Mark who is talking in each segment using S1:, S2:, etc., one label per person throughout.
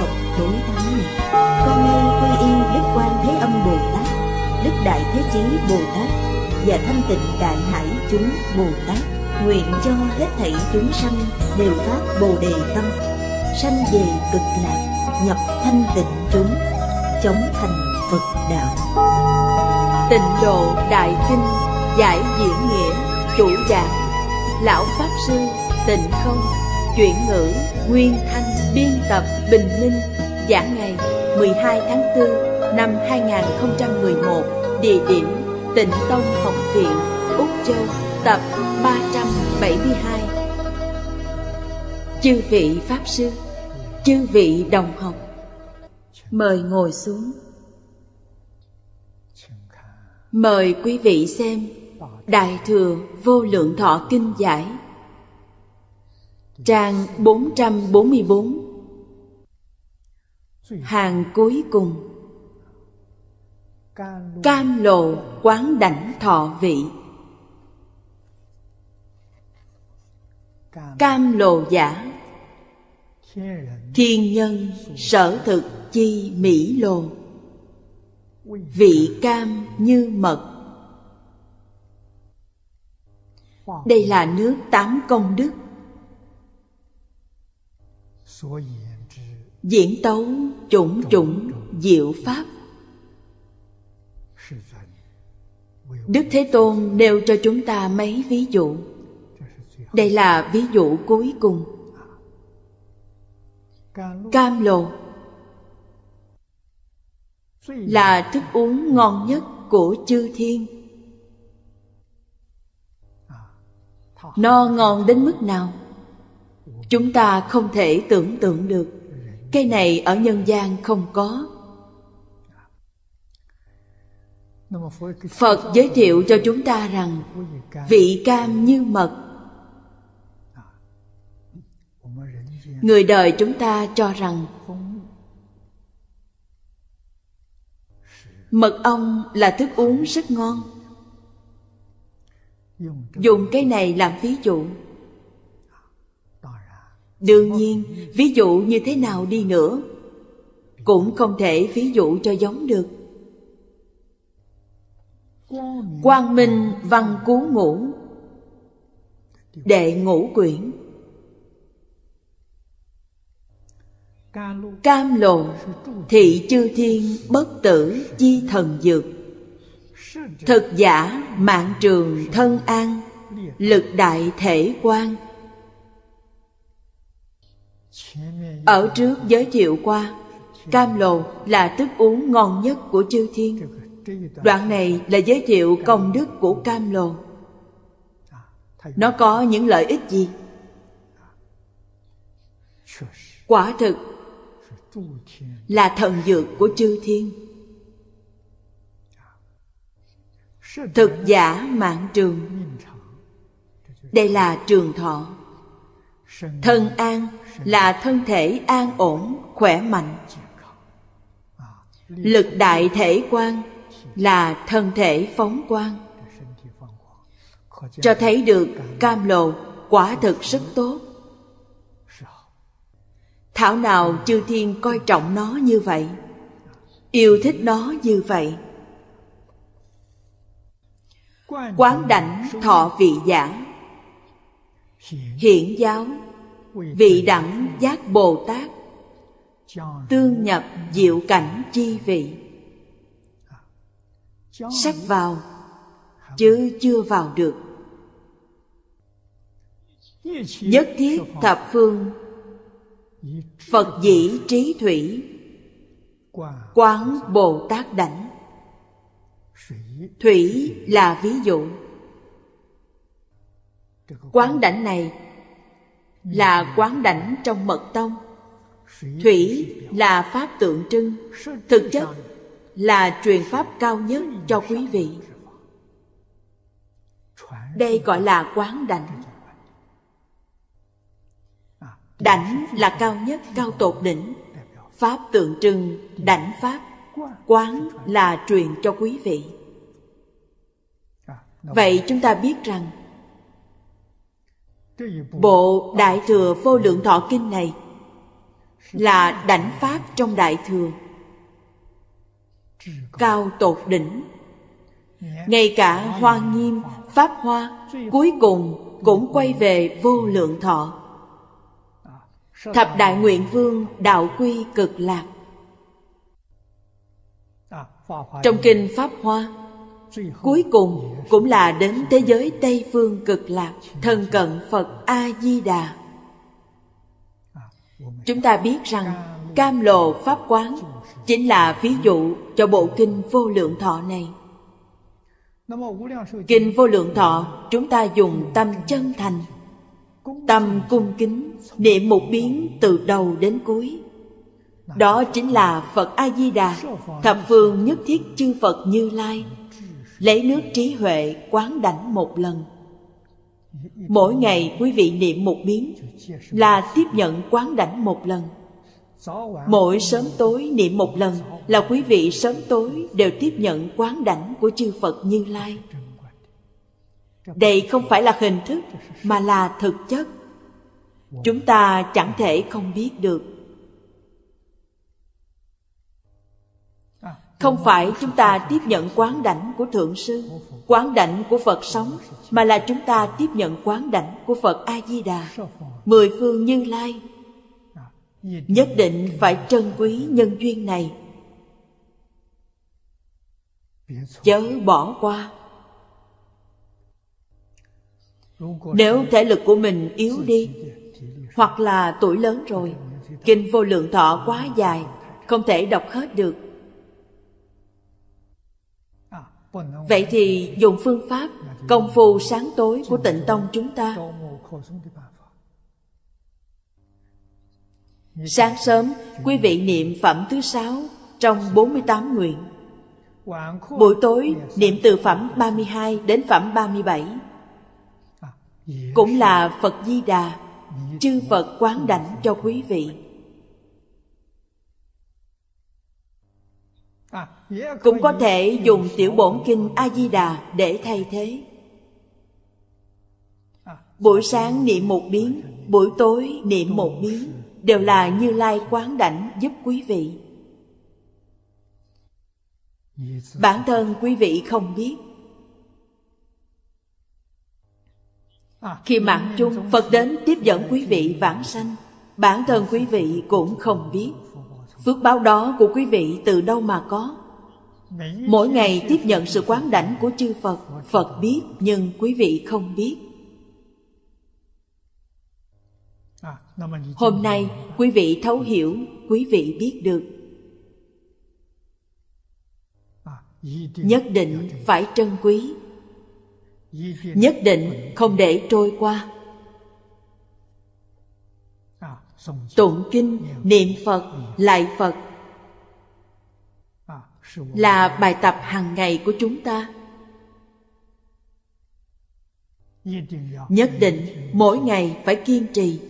S1: Phật đối thắng này. Con nay quy y Đức Quan Thế Âm Bồ Tát, Đức Đại Thế Chí Bồ Tát và Thanh Tịnh Đại Hải chúng Bồ Tát, nguyện cho hết thảy chúng sanh đều phát Bồ đề tâm, sanh về cực lạc, nhập thanh tịnh chúng, chống thành Phật đạo.
S2: Tịnh độ Đại Kinh Giải diễn nghĩa Chủ giảng Lão Pháp Sư Tịnh Không Chuyển ngữ Nguyên Thanh Biên tập Bình Minh Giảng ngày 12 tháng 4 năm 2011 Địa điểm Tịnh Tông Học Viện, Úc Châu, Tập 372 Chư vị Pháp Sư, Chư vị đồng học, Mời ngồi xuống. Mời quý vị xem Đại Thừa Vô Lượng Thọ Kinh Giải, Trang 444 Hàng cuối cùng. Cam lộ, quán đảnh, thọ vị. Cam lộ giả. Thiên nhân, sở thực, chi mỹ lồ Vị cam như mật. Đây là nước tám công đức. Diễn tấu chủng chủng diệu pháp. Đức Thế Tôn nêu cho chúng ta mấy ví dụ. Đây là ví dụ cuối cùng. Cam lồ Là thức uống ngon nhất của chư thiên. No ngon đến mức nào? Chúng ta không thể tưởng tượng được. Cái này ở nhân gian không có. Phật giới thiệu cho chúng ta rằng Vị cam như mật. Người đời chúng ta cho rằng Mật ong là thức uống rất ngon. Dùng cái này làm ví dụ. Đương nhiên, ví dụ như thế nào đi nữa Cũng không thể ví dụ cho giống được. Quang Minh Văn Cú Ngũ Đệ ngũ quyển. Cam lộ Thị chư thiên bất tử chi thần dược. Thực giả mạng trường thân an Lực đại thể quan ở trước giới thiệu qua, Cam lồ là thức uống ngon nhất của chư thiên. Đoạn này là giới thiệu công đức của cam lồ Nó có những lợi ích gì? Quả thực là thần dược của chư thiên. Thực giả mạng trường. Đây là trường thọ. Thân an là thân thể an ổn, khỏe mạnh. Lực đại thể quan là thân thể phóng quang Cho thấy được cam lộ quả thực rất tốt. Thảo nào chư thiên coi trọng nó như vậy Yêu thích nó như vậy. Quán đảnh thọ vị giả hiển giáo Vị đẳng giác Bồ Tát, Tương nhập diệu cảnh chi vị. Sắp vào, Chứ chưa vào được. Nhất thiết thập phương, Phật dĩ trí thủy, Quán Bồ Tát đảnh. Thủy là ví dụ. Quán đảnh này là quán đảnh trong mật tông. Thủy là pháp tượng trưng, Thực chất là truyền pháp cao nhất cho quý vị. Đây gọi là quán đảnh. Đảnh là cao nhất, cao tột đỉnh. Pháp tượng trưng, đảnh pháp, quán là truyền cho quý vị. Vậy chúng ta biết rằng bộ đại thừa vô lượng thọ kinh này là đảnh pháp trong đại thừa. Cao tột đỉnh, ngay cả hoa nghiêm, pháp hoa, cuối cùng cũng quay về vô lượng thọ. Thập đại nguyện vương đạo quy cực lạc. Trong kinh pháp hoa cuối cùng cũng là đến thế giới tây phương cực lạc, thân cận phật a di đà chúng ta biết rằng cam lộ pháp quán chính là ví dụ cho bộ kinh vô lượng thọ này. Kinh vô lượng thọ chúng ta dùng tâm chân thành, tâm cung kính, niệm một biến từ đầu đến cuối. Đó chính là phật a di đà thập phương nhất thiết chư phật như lai lấy nước trí huệ quán đảnh một lần. Mỗi ngày quý vị niệm một biến là tiếp nhận quán đảnh một lần. Mỗi sớm tối niệm một lần là quý vị sớm tối đều tiếp nhận quán đảnh của chư phật như lai. Đây không phải là hình thức mà là thực chất. Chúng ta chẳng thể không biết được. Không phải chúng ta tiếp nhận quán đảnh của thượng sư, quán đảnh của phật sống, mà là chúng ta tiếp nhận quán đảnh của phật a di đà mười phương như lai. Nhất định phải trân quý nhân duyên này. Chớ bỏ qua. Nếu thể lực của mình yếu đi, hoặc là tuổi lớn rồi, kinh vô lượng thọ quá dài, không thể đọc hết được vậy thì dùng phương pháp công phu sáng tối của tịnh tông chúng ta. sáng sớm quý vị niệm phẩm thứ sáu trong 48 nguyện. Buổi tối niệm từ phẩm 32 đến phẩm 37 cũng là Phật Di Đà chư Phật quán đảnh cho quý vị cũng có thể dùng tiểu bổn kinh a di đà để thay thế. Buổi sáng niệm một biến buổi tối niệm một biến đều là như lai quán đảnh giúp quý vị. Bản thân quý vị không biết. Khi mạng chung, phật đến tiếp dẫn quý vị vãng sanh, bản thân quý vị cũng không biết phước báo đó của quý vị từ đâu mà có? Mỗi ngày tiếp nhận sự quán đảnh của chư phật phật biết nhưng quý vị không biết. Hôm nay, quý vị thấu hiểu, quý vị biết được. Nhất định phải trân quý. Nhất định không để trôi qua. Tụng kinh, niệm phật lại phật. Là bài tập hàng ngày của chúng ta. Nhất định mỗi ngày phải kiên trì,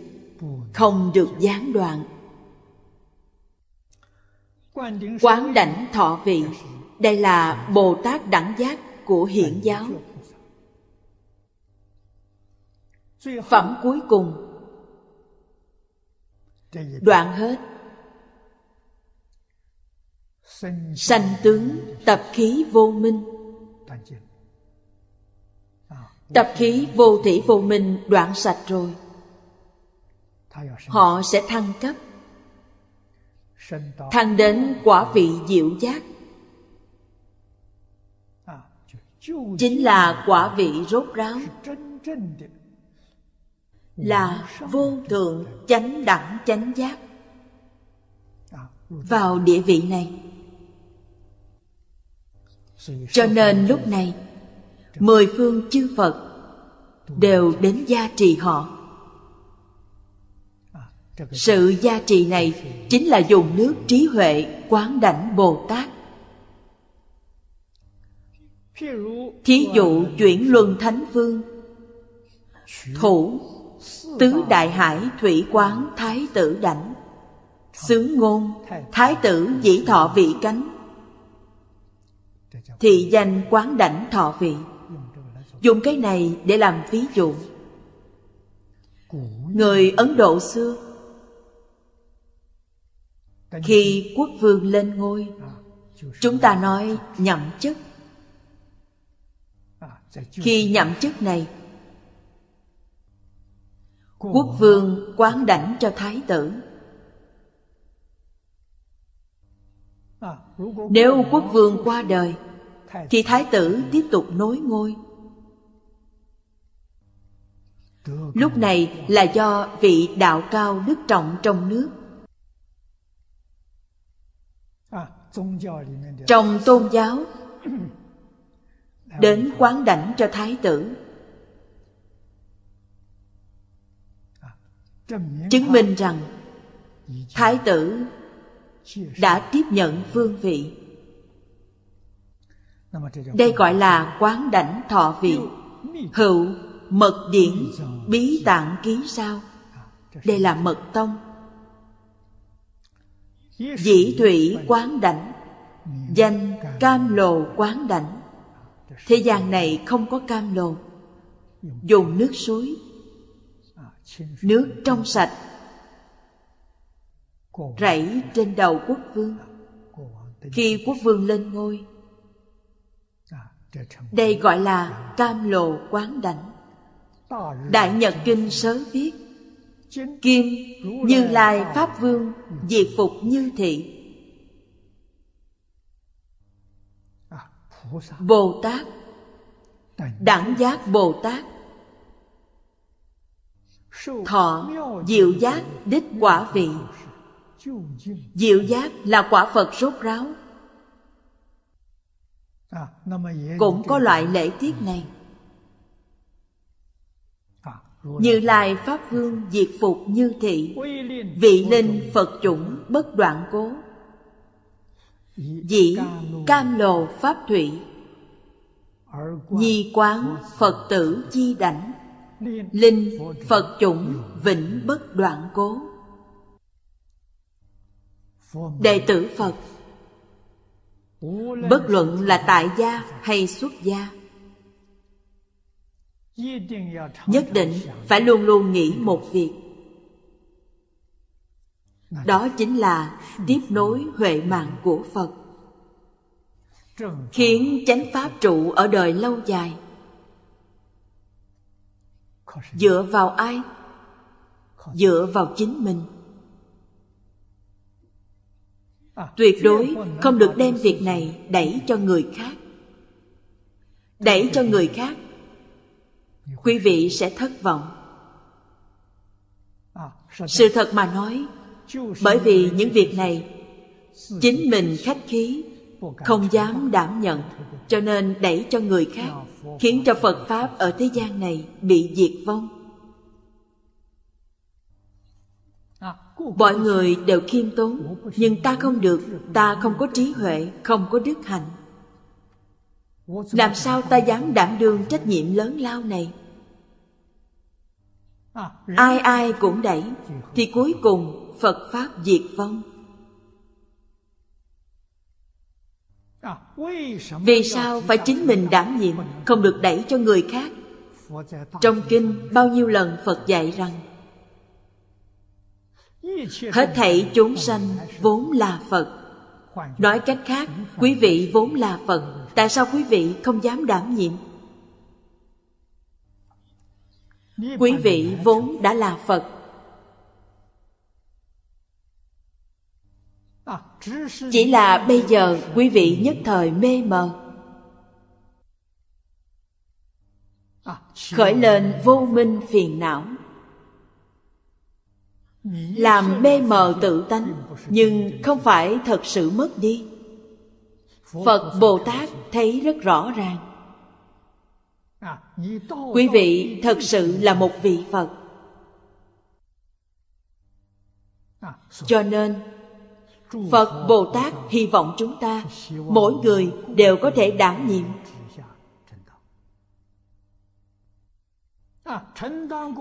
S2: không được gián đoạn. Quán đảnh thọ vị, đây là bồ tát đẳng giác của hiển giáo. Phẩm cuối cùng đoạn hết. Sanh tướng tập khí vô minh. Tập khí vô thủy vô minh đoạn sạch rồi. Họ sẽ thăng cấp. Thăng đến quả vị diệu giác. Chính là quả vị rốt ráo là vô thượng chánh đẳng chánh giác. Vào địa vị này. Cho nên lúc này, mười phương chư phật đều đến gia trì họ. Sự gia trì này chính là dùng nước trí huệ quán đảnh bồ tát. Thí dụ chuyển luân thánh vương Thủ Tứ đại hải thủy quán thái tử đảnh. Xứ ngôn, Thái tử dĩ thọ vị cánh. Thị danh quán đảnh thọ vị. Dùng cái này để làm ví dụ. Người Ấn Độ xưa, Khi quốc vương lên ngôi, Chúng ta nói nhậm chức. Khi nhậm chức này Quốc vương quán đảnh cho thái tử. Nếu quốc vương qua đời, Thì thái tử tiếp tục nối ngôi. Lúc này là do vị đạo cao đức trọng trong nước. Trong tôn giáo, Đến quán đảnh cho thái tử. Chứng minh rằng Thái tử đã tiếp nhận vương vị. Đây gọi là quán đảnh thọ vị. Hữu mật điển bí tạng ký sao? Đây là mật tông. Dĩ thủy quán đảnh, Danh cam lồ quán đảnh. Thế gian này không có cam lồ, Dùng nước suối. Nước trong sạch. Rảy trên đầu quốc vương. Khi quốc vương lên ngôi, Đây gọi là cam lồ quán đảnh. Đại Nhật Kinh sớ viết, Kim Như Lai Pháp Vương Diệt phục như thị. Bồ Tát, Đẳng giác Bồ Tát Thọ diệu giác đích quả vị. Diệu giác là quả Phật rốt ráo. Cũng có loại lễ tiết này. Như Lai Pháp Vương diệt phục như thị, Vị linh Phật chủng bất đoạn cố. Dĩ cam lồ Pháp thủy, Nhi quán Phật tử chi đảnh. Linh Phật chủng vĩnh bất đoạn cố. Đệ tử Phật Bất luận là tại gia hay xuất gia Nhất định phải luôn luôn nghĩ một việc. Đó chính là tiếp nối huệ mạng của Phật Khiến chánh pháp trụ ở đời lâu dài Dựa vào ai? Dựa vào chính mình. Tuyệt đối không được đem việc này đẩy cho người khác. Đẩy cho người khác Quý vị sẽ thất vọng. Sự thật mà nói Bởi vì những việc này Chính mình khách khí Không dám đảm nhận Cho nên đẩy cho người khác Khiến cho Phật Pháp ở thế gian này Bị diệt vong. Mọi người đều khiêm tốn, Nhưng ta không được, Ta không có trí huệ, Không có đức hạnh. Làm sao ta dám đảm đương trách nhiệm lớn lao này? Ai ai cũng đẩy, Thì cuối cùng Phật Pháp diệt vong. Vì sao phải chính mình đảm nhiệm, Không được đẩy cho người khác? Trong kinh, bao nhiêu lần Phật dạy rằng, Hết thảy chúng sanh vốn là Phật. Nói cách khác, Quý vị vốn là Phật, Tại sao quý vị không dám đảm nhiệm? Quý vị vốn đã là Phật Chỉ là bây giờ quý vị nhất thời mê mờ. Khởi lên vô minh phiền não. Làm mê mờ tự tánh, Nhưng không phải thật sự mất đi. Phật Bồ Tát thấy rất rõ ràng. Quý vị thật sự là một vị Phật. Cho nên phật bồ tát hy vọng chúng ta, mỗi người đều có thể đảm nhiệm.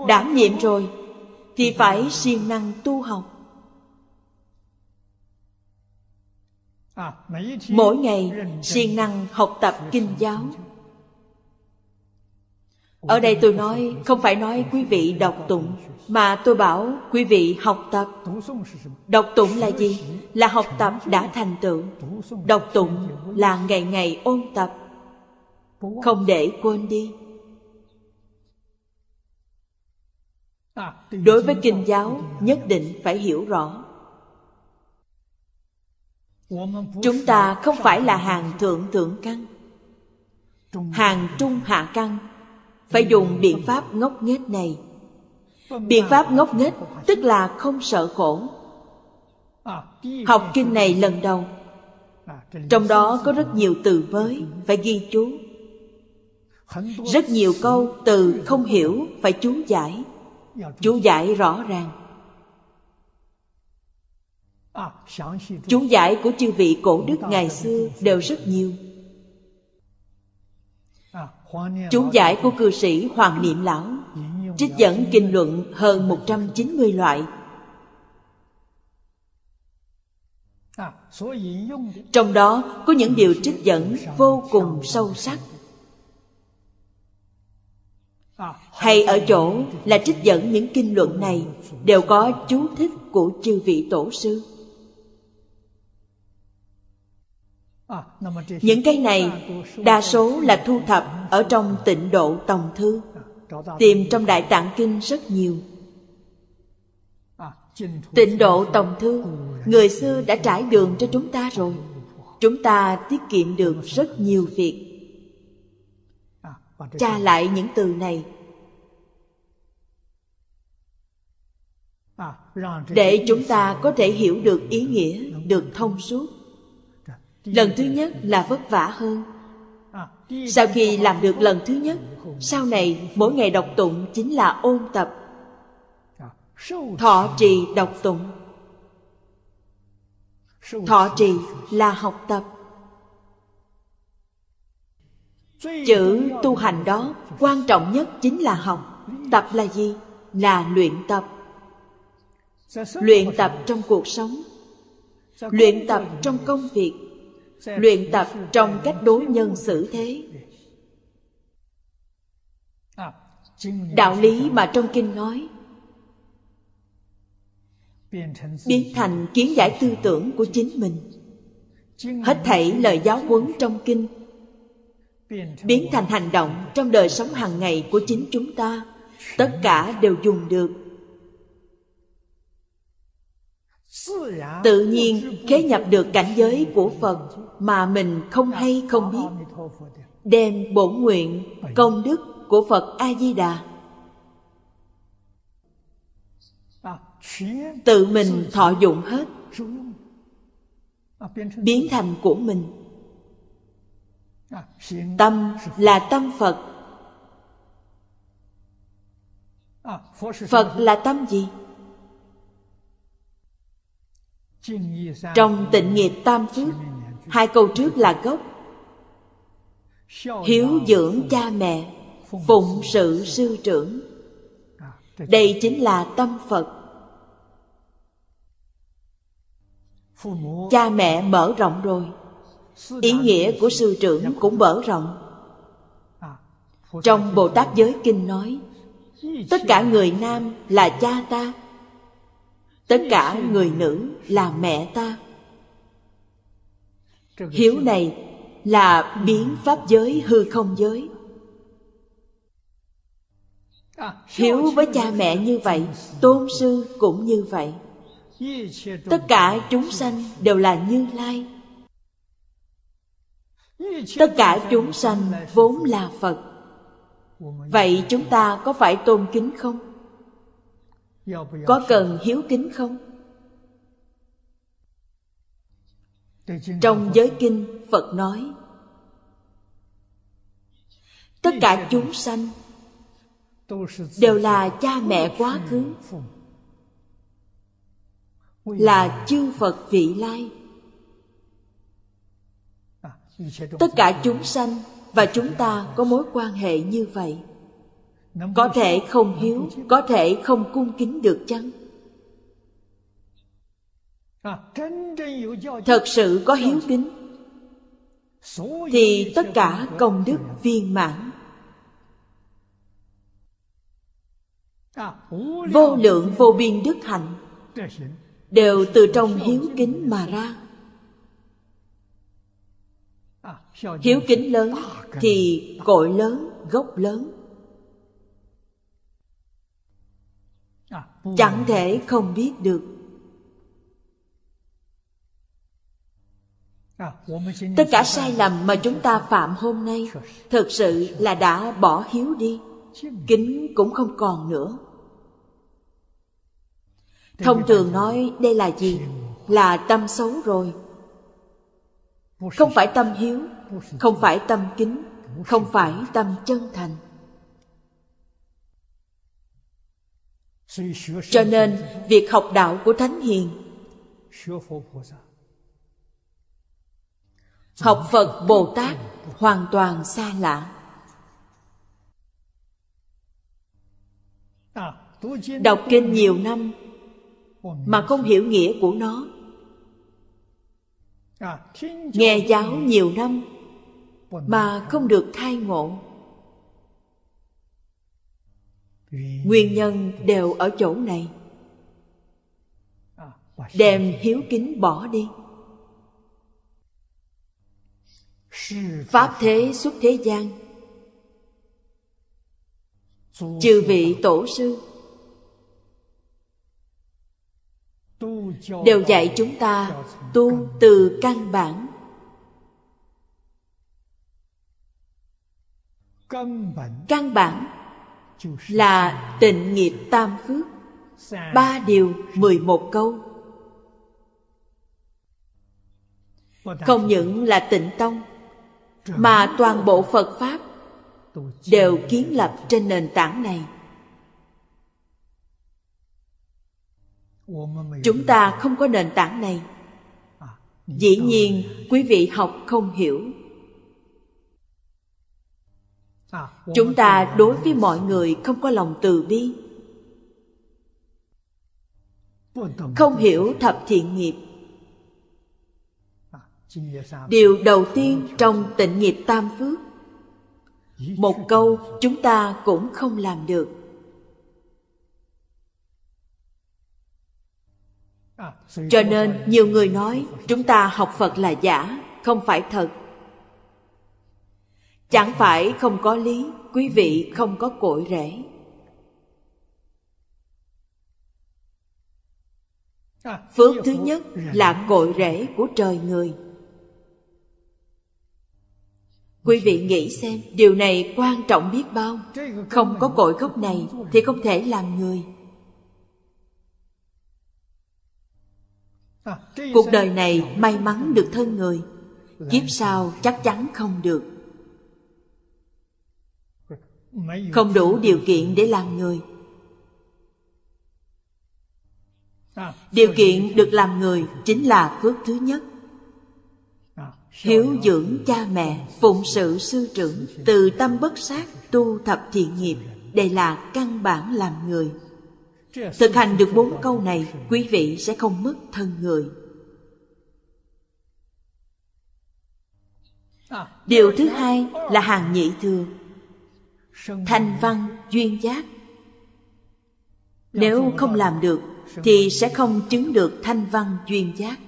S2: Đảm nhiệm rồi, thì phải siêng năng tu học. Mỗi ngày siêng năng học tập kinh giáo. Ở đây tôi nói, Không phải nói quý vị đọc tụng, Mà tôi bảo quý vị học tập. Đọc tụng là gì? Là học tập đã thành tựu. Đọc tụng là ngày ngày ôn tập. Không để quên đi. Đối với kinh giáo, nhất định phải hiểu rõ. Chúng ta không phải là hàng thượng thượng căn. Hàng trung hạ căn. Phải dùng biện pháp ngốc nghếch này. Biện pháp ngốc nghếch tức là không sợ khổ. Học kinh này lần đầu. Trong đó có rất nhiều từ mới Phải ghi chú. Rất nhiều câu từ không hiểu Phải chú giải. Chú giải rõ ràng. Chú giải của chư vị cổ đức ngày xưa đều rất nhiều. Chú giải của cư sĩ Hoàng Niệm Lão Trích dẫn kinh luận hơn 190 loại. Trong đó có những điều trích dẫn vô cùng sâu sắc. Hay ở chỗ là trích dẫn những kinh luận này Đều có chú thích của chư vị tổ sư Những cái này, đa số là thu thập ở trong tịnh độ tòng thư, Tìm trong Đại Tạng Kinh rất nhiều. Tịnh độ tòng thư, Người xưa đã trải đường cho chúng ta rồi. Chúng ta tiết kiệm được rất nhiều việc. Tra lại những từ này. Để chúng ta có thể hiểu được ý nghĩa, Được thông suốt Lần thứ nhất là vất vả hơn. Sau khi làm được lần thứ nhất, Sau này mỗi ngày đọc tụng chính là ôn tập. Thọ trì đọc tụng. Thọ trì là học tập. Chữ tu hành đó quan trọng nhất chính là học. Tập là gì? Là luyện tập. Luyện tập trong cuộc sống. Luyện tập trong công việc. Luyện tập trong cách đối nhân xử thế. Đạo lý mà trong kinh nói, Biến thành kiến giải tư tưởng của chính mình. Hết thảy lời giáo huấn trong kinh, Biến thành hành động trong đời sống hàng ngày của chính chúng ta, Tất cả đều dùng được Tự nhiên khế nhập được cảnh giới của Phật Mà mình không hay không biết. Đem bổn nguyện công đức của Phật A-di-đà. Tự mình thọ dụng hết. Biến thành của mình. Tâm là tâm Phật. Phật là tâm gì? Trong tịnh nghiệp tam phước Hai câu trước là gốc. Hiếu dưỡng cha mẹ Phụng sự sư trưởng. Đây chính là tâm Phật. Cha mẹ mở rộng rồi. Ý nghĩa của sư trưởng cũng mở rộng. Trong Bồ Tát Giới Kinh nói Tất cả người nam là cha ta Tất cả người nữ là mẹ ta. Hiểu này là biến pháp giới hư không giới. Hiếu với cha mẹ như vậy, Tôn sư cũng như vậy. Tất cả chúng sanh đều là như lai. Tất cả chúng sanh vốn là Phật. Vậy chúng ta có phải tôn kính không? Có cần hiếu kính không? Trong giới kinh Phật nói Tất cả chúng sanh Đều là cha mẹ quá khứ Là chư Phật vị lai. Tất cả chúng sanh và chúng ta có mối quan hệ như vậy có thể không hiếu Có thể không cung kính được chăng? Thật sự có hiếu kính Thì tất cả công đức viên mãn. Vô lượng vô biên đức hạnh Đều từ trong hiếu kính mà ra. Hiếu kính lớn Thì cội lớn, gốc lớn. Chẳng thể không biết được. Tất cả sai lầm mà chúng ta phạm hôm nay, Thực sự là đã bỏ hiếu đi. Kính cũng không còn nữa. Thông thường nói đây là gì? Là tâm xấu rồi. Không phải tâm hiếu, Không phải tâm kính, Không phải tâm chân thành. Cho nên việc học đạo của Thánh Hiền Học Phật Bồ Tát hoàn toàn xa lạ. Đọc kinh nhiều năm Mà không hiểu nghĩa của nó. Nghe giáo nhiều năm Mà không được khai ngộ Nguyên nhân đều ở chỗ này. Đem hiếu kính bỏ đi. Pháp thế xuất thế gian. Chư vị tổ sư, Đều dạy chúng ta tu từ căn bản. Căn bản là tịnh nghiệp tam phước. Ba điều mười một câu. Không những là tịnh tông, Mà toàn bộ Phật Pháp Đều kiến lập trên nền tảng này. Chúng ta không có nền tảng này. Dĩ nhiên, quý vị học không hiểu chúng ta đối với mọi người không có lòng từ bi. Không hiểu thập thiện nghiệp. Điều đầu tiên trong tịnh nghiệp tam phước. Một câu chúng ta cũng không làm được. Cho nên nhiều người nói chúng ta học phật là giả, không phải thật. Chẳng phải không có lý, Quý vị không có cội rễ. Phước thứ nhất là cội rễ của trời người. Quý vị nghĩ xem, Điều này quan trọng biết bao. Không có cội gốc này Thì không thể làm người. Cuộc đời này may mắn được thân người, Kiếp sau chắc chắn không được không đủ điều kiện để làm người. Điều kiện được làm người chính là phước thứ nhất. Hiếu dưỡng cha mẹ, phụng sự sư trưởng, từ tâm bất sát, tu thập thiện nghiệp, đây là căn bản làm người. Thực hành được bốn câu này, quý vị sẽ không mất thân người. Điều thứ hai là hàng nhị thừa thanh văn duyên giác. Nếu không làm được thì sẽ không chứng được thanh văn duyên giác.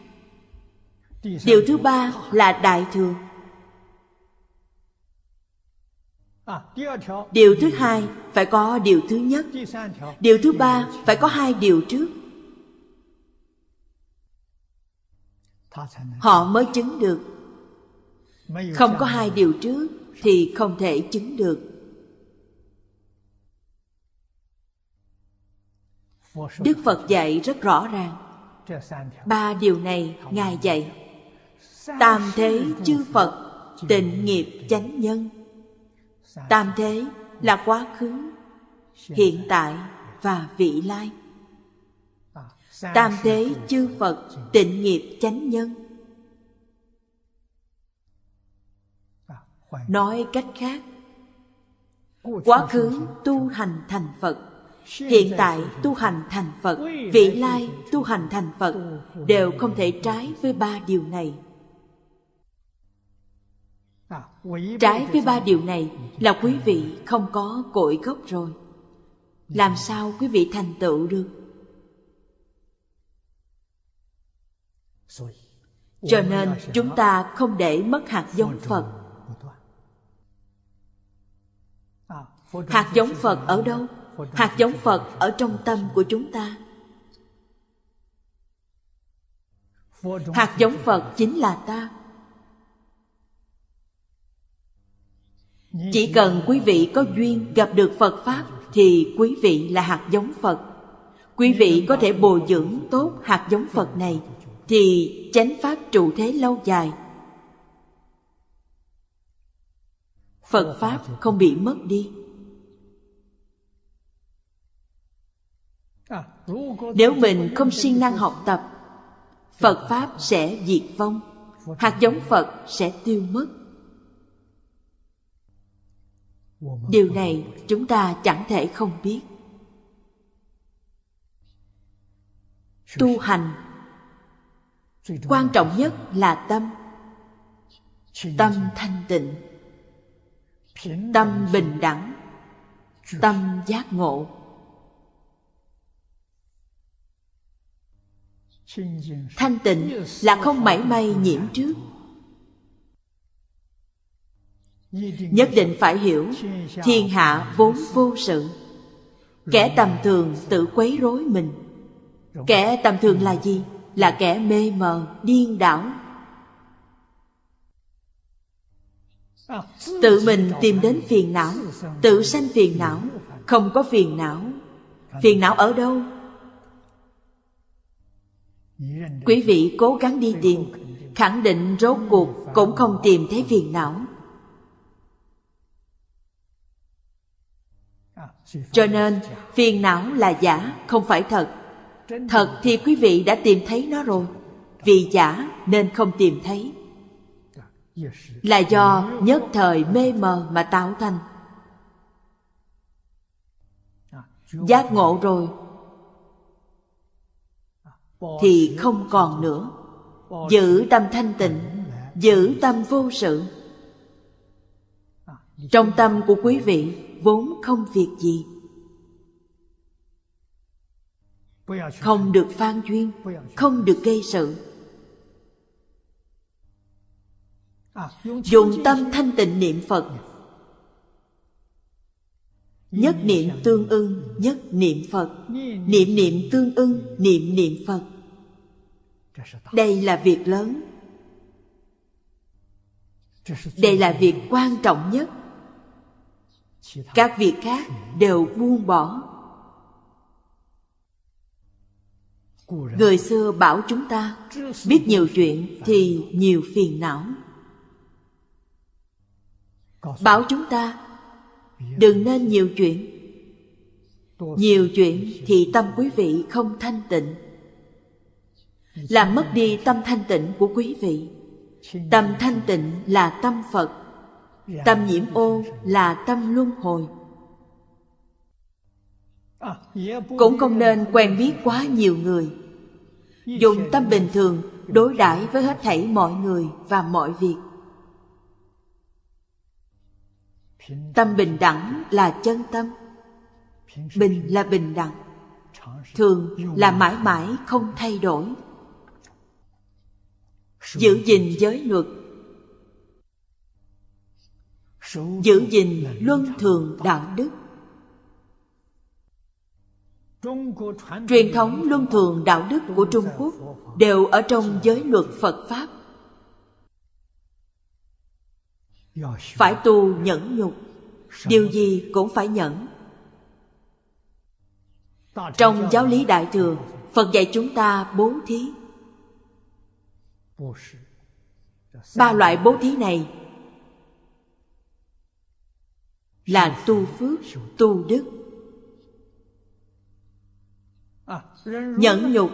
S2: Điều thứ ba là đại thừa. Điều thứ hai phải có điều thứ nhất. Điều thứ ba phải có hai điều trước. Họ mới chứng được. Không có hai điều trước thì không thể chứng được đức phật dạy rất rõ ràng. Ba điều này ngài dạy. Tam thế chư phật, tịnh nghiệp chánh nhân. Tam thế là quá khứ, hiện tại và vị lai. Tam thế chư phật, tịnh nghiệp chánh nhân. Nói cách khác, Quá khứ tu hành thành Phật Hiện tại tu hành thành Phật, Vị lai tu hành thành Phật Đều không thể trái với ba điều này. Trái với ba điều này là quý vị không có cội gốc rồi. Làm sao quý vị thành tựu được? Cho nên chúng ta không để mất hạt giống Phật. Hạt giống Phật ở đâu? Hạt giống Phật ở trong tâm của chúng ta. Hạt giống Phật chính là ta. Chỉ cần quý vị có duyên gặp được Phật Pháp Thì quý vị là hạt giống Phật. Quý vị có thể bồi dưỡng tốt hạt giống Phật này Thì chánh Pháp trụ thế lâu dài. Phật Pháp không bị mất đi. Nếu mình không siêng năng học tập, Phật Pháp sẽ diệt vong, Hạt giống Phật sẽ tiêu mất. Điều này chúng ta chẳng thể không biết. Tu hành, Quan trọng nhất là tâm. Tâm thanh tịnh, Tâm bình đẳng, Tâm giác ngộ. Thanh tịnh là không mảy may nhiễm trước. Nhất định phải hiểu Thiên hạ vốn vô sự. Kẻ tầm thường tự quấy rối mình. Kẻ tầm thường là gì? Là kẻ mê mờ, điên đảo. Tự mình tìm đến phiền não Tự sanh phiền não Không có phiền não. Phiền não ở đâu? Quý vị cố gắng đi tìm, Khẳng định rốt cuộc cũng không tìm thấy phiền não. Cho nên, phiền não là giả, không phải thật. Thật thì quý vị đã tìm thấy nó rồi. Vì giả nên không tìm thấy. Là do nhất thời mê mờ mà tạo thành. Giác ngộ rồi thì không còn nữa. Giữ tâm thanh tịnh, Giữ tâm vô sự. Trong tâm của quý vị vốn không việc gì. Không được phan duyên, không được gây sự. Dùng tâm thanh tịnh niệm phật nhất niệm tương ưng, nhất niệm phật. Niệm niệm tương ưng, niệm niệm phật. Đây là việc lớn. Đây là việc quan trọng nhất. Các việc khác đều buông bỏ. Người xưa bảo chúng ta, biết nhiều chuyện thì nhiều phiền não. Bảo chúng ta đừng nên nhiều chuyện. Nhiều chuyện thì tâm quý vị không thanh tịnh. Làm mất đi tâm thanh tịnh của quý vị. Tâm thanh tịnh là tâm phật. Tâm nhiễm ô là tâm luân hồi. Cũng không nên quen biết quá nhiều người. Dùng tâm bình thường đối đãi với hết thảy mọi người và mọi việc. Tâm bình đẳng là chân tâm. Bình là bình đẳng. Thường là mãi mãi không thay đổi. Giữ gìn giới luật. Giữ gìn luân thường đạo đức. Truyền thống luân thường đạo đức của trung quốc đều ở trong giới luật phật pháp. Phải tu nhẫn nhục. Điều gì cũng phải nhẫn. Trong giáo lý đại thừa phật dạy chúng ta bố thí. Ba loại bố thí này là tu phước tu đức. Nhẫn nhục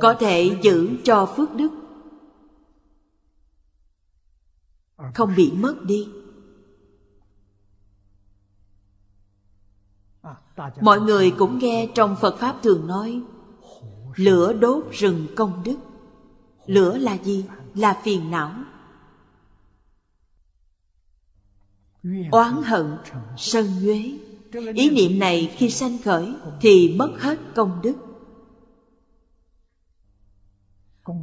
S2: có thể giữ cho phước đức không bị mất đi. Mọi người cũng nghe trong phật pháp thường nói, lửa đốt rừng công đức. Lửa là gì? Là phiền não. Oán hận, sân nhuế. Ý niệm này khi sanh khởi thì mất hết công đức.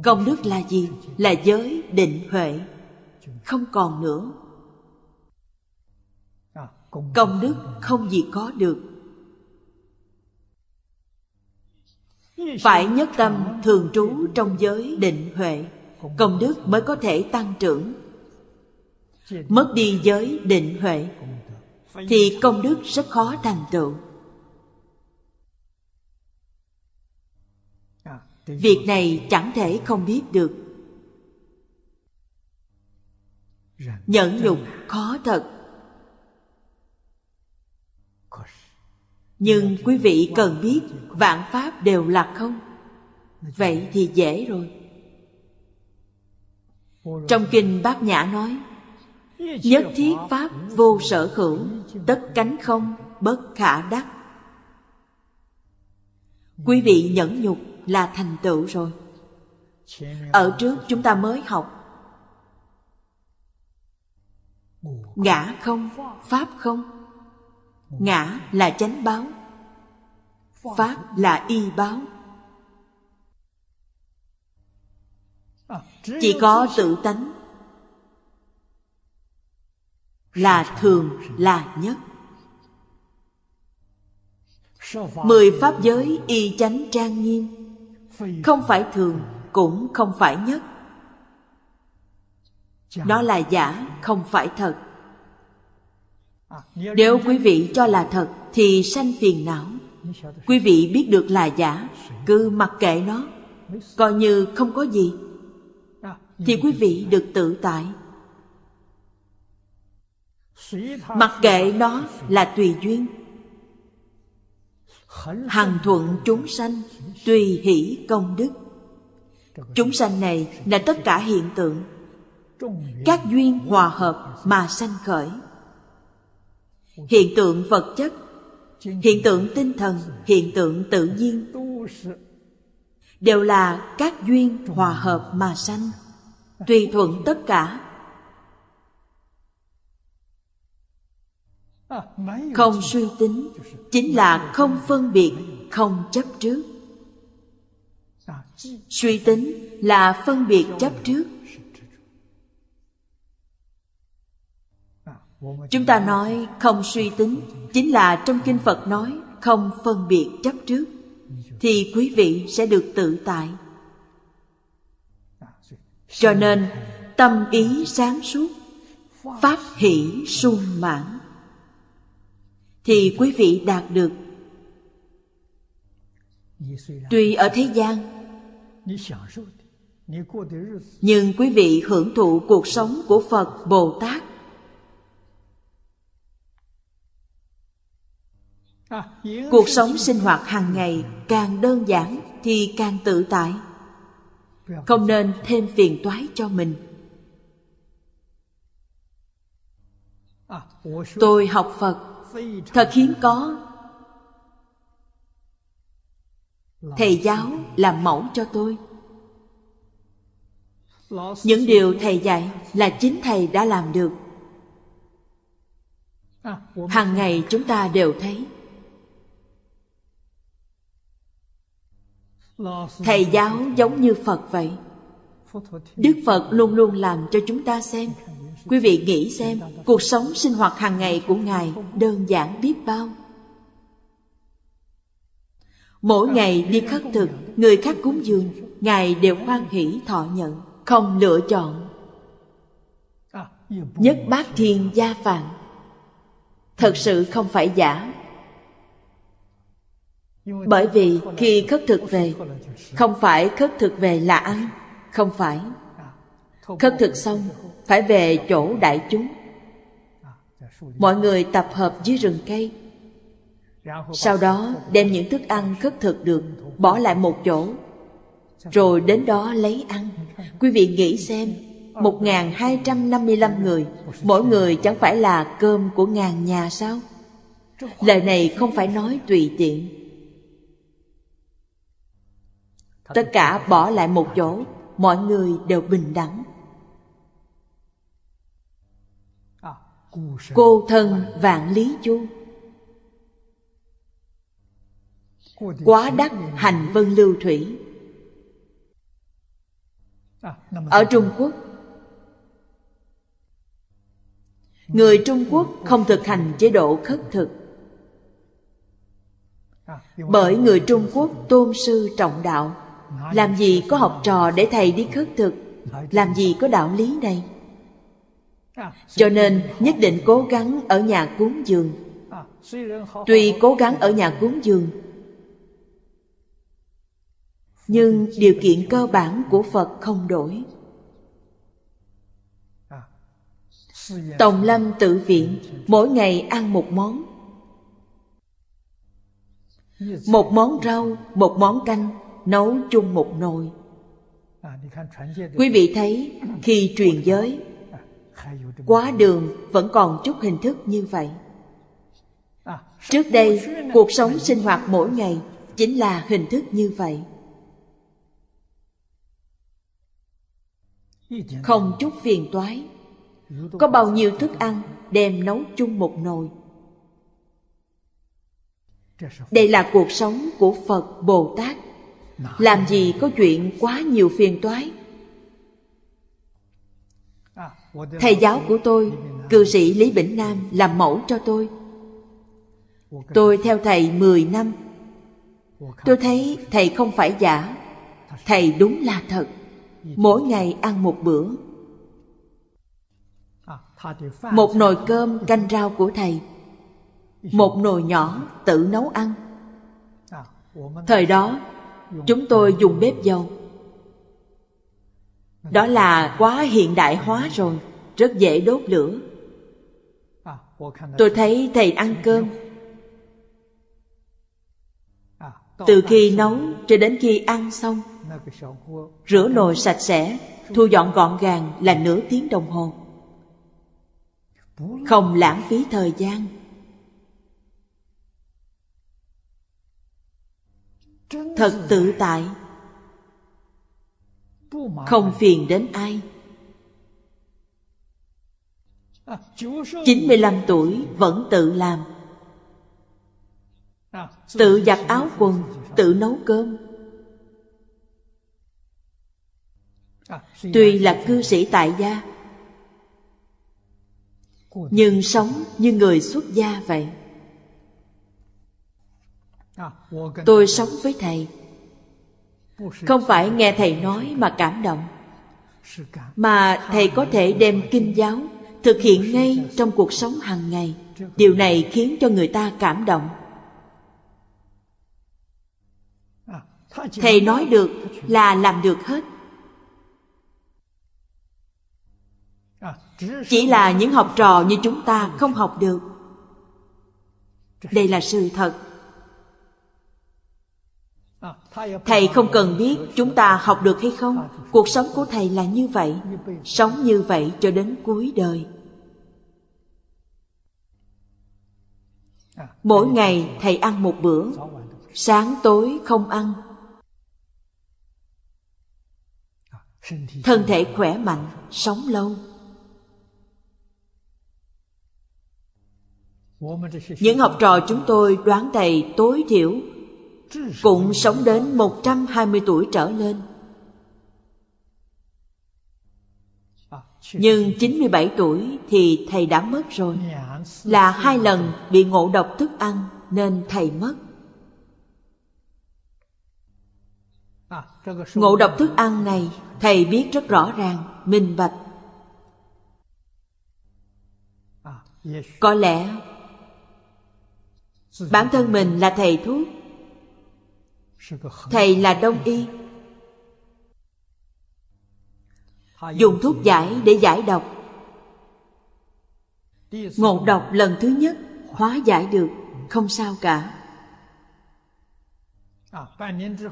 S2: Công đức là gì? Là giới định huệ. Không còn nữa. Công đức không gì có được. Phải nhất tâm thường trú trong giới định huệ. Công đức mới có thể tăng trưởng. Mất đi giới định huệ Thì công đức rất khó thành tựu. Việc này chẳng thể không biết được Nhẫn nhục khó thật. Nhưng quý vị cần biết vạn pháp đều là không. Vậy thì dễ rồi. Trong kinh Bát Nhã nói Nhất thiết pháp vô sở hữu Tất cánh không bất khả đắc. Quý vị nhẫn nhục là thành tựu rồi. Ở trước chúng ta mới học Ngã không, Pháp không? Ngã là chánh báo Pháp là y báo. Chỉ có tự tánh Là thường là nhất. Mười pháp giới y chánh trang nghiêm Không phải thường cũng không phải nhất. Nó là giả không phải thật. Nếu quý vị cho là thật Thì sanh phiền não. Quý vị biết được là giả Cứ mặc kệ nó. Coi như không có gì. Thì quý vị được tự tại. Mặc kệ nó là tùy duyên. Hằng thuận chúng sanh Tùy hỷ công đức. Chúng sanh này là tất cả hiện tượng các duyên hòa hợp mà sanh khởi. Hiện tượng vật chất, hiện tượng tinh thần, hiện tượng tự nhiên đều là các duyên hòa hợp mà sanh, tùy thuận tất cả. Không suy tính chính là không phân biệt, không chấp trước. Suy tính là phân biệt chấp trước. Chúng ta nói không suy tính, Chính là trong Kinh Phật nói Không phân biệt chấp trước, Thì quý vị sẽ được tự tại. Cho nên, tâm ý sáng suốt, Pháp hỷ sung mãn, Thì quý vị đạt được. Tuy ở thế gian, Nhưng quý vị hưởng thụ cuộc sống của Phật Bồ Tát cuộc sống sinh hoạt hàng ngày càng đơn giản thì càng tự tại. Không nên thêm phiền toái cho mình. Tôi học phật, thật hiếm có. Thầy giáo làm mẫu cho tôi. Những điều thầy dạy là chính thầy đã làm được. Hàng ngày chúng ta đều thấy. Thầy giáo giống như phật vậy. Đức phật luôn luôn làm cho chúng ta xem. Quý vị nghĩ xem, cuộc sống sinh hoạt hàng ngày của ngài đơn giản biết bao. Mỗi ngày đi khất thực, người khác cúng dường, ngài đều hoan hỷ thọ nhận, không lựa chọn. Nhất bát thiên gia phạn. Thật sự không phải giả bởi vì khi khất thực về, Không phải khất thực về là ăn, Không phải. Khất thực xong, Phải về chỗ đại chúng. Mọi người tập hợp dưới rừng cây. Sau đó đem những thức ăn khất thực được, Bỏ lại một chỗ. Rồi đến đó lấy ăn. Quý vị nghĩ xem 1.255 người, Mỗi người chẳng phải là cơm của ngàn nhà sao? Lời này không phải nói tùy tiện. Tất cả bỏ lại một chỗ, Mọi người đều bình đẳng. Cô thân vạn lý chu. Quá đắc hành vân lưu thủy. Ở Trung Quốc, Người Trung Quốc không thực hành chế độ khất thực. Bởi người Trung Quốc tôn sư trọng đạo. Làm gì có học trò để thầy đi khất thực? Làm gì có đạo lý này Cho nên nhất định cố gắng ở nhà cúng dường. Tuy cố gắng ở nhà cúng dường Nhưng điều kiện cơ bản của Phật không đổi. Tòng lâm tự viện Mỗi ngày ăn một món. Một món rau, một món canh. Nấu chung một nồi. Quý vị thấy, khi truyền giới, Quá đường vẫn còn chút hình thức như vậy. Trước đây, cuộc sống sinh hoạt mỗi ngày Chính là hình thức như vậy. Không chút phiền toái. Có bao nhiêu thức ăn đem nấu chung một nồi. Đây là cuộc sống của phật bồ tát làm gì có chuyện quá nhiều phiền toái? Thầy giáo của tôi, cư sĩ lý bỉnh nam, làm mẫu cho tôi. Tôi theo thầy 10 năm. Tôi thấy thầy không phải giả. Thầy đúng là thật. Mỗi ngày ăn một bữa. Một nồi cơm canh rau của thầy. Một nồi nhỏ tự nấu ăn. Thời đó chúng tôi dùng bếp dầu. Đó là quá hiện đại hóa rồi, rất dễ đốt lửa. Tôi thấy thầy ăn cơm. Từ khi nấu cho đến khi ăn xong, rửa nồi sạch sẽ, thu dọn gọn gàng là nửa tiếng đồng hồ. Không lãng phí thời gian. Thật tự tại. Không phiền đến ai. 95 tuổi vẫn tự làm. Tự giặt áo quần, Tự nấu cơm. Tuy là cư sĩ tại gia, nhưng sống như người xuất gia vậy tôi sống với thầy. Không phải nghe thầy nói mà cảm động. Mà thầy có thể đem kinh giáo thực hiện ngay trong cuộc sống hàng ngày. Điều này khiến cho người ta cảm động. Thầy nói được là làm được hết. Chỉ là những học trò như chúng ta không học được. Đây là sự thật thầy không cần biết chúng ta học được hay không. Cuộc sống của thầy là như vậy, sống như vậy cho đến cuối đời. Mỗi ngày thầy ăn một bữa, sáng tối không ăn. Thân thể khỏe mạnh, sống lâu. Những học trò chúng tôi đoán thầy tối thiểu cũng sống đến 120 tuổi trở lên. Nhưng 97 tuổi thì thầy đã mất rồi. Là hai lần bị ngộ độc thức ăn nên thầy mất. Ngộ độc thức ăn này thầy biết rất rõ ràng, minh bạch. Có lẽ bản thân mình là thầy thuốc thầy là đông y. dùng thuốc giải để giải độc. ngộ độc lần thứ nhất hóa giải được không sao cả.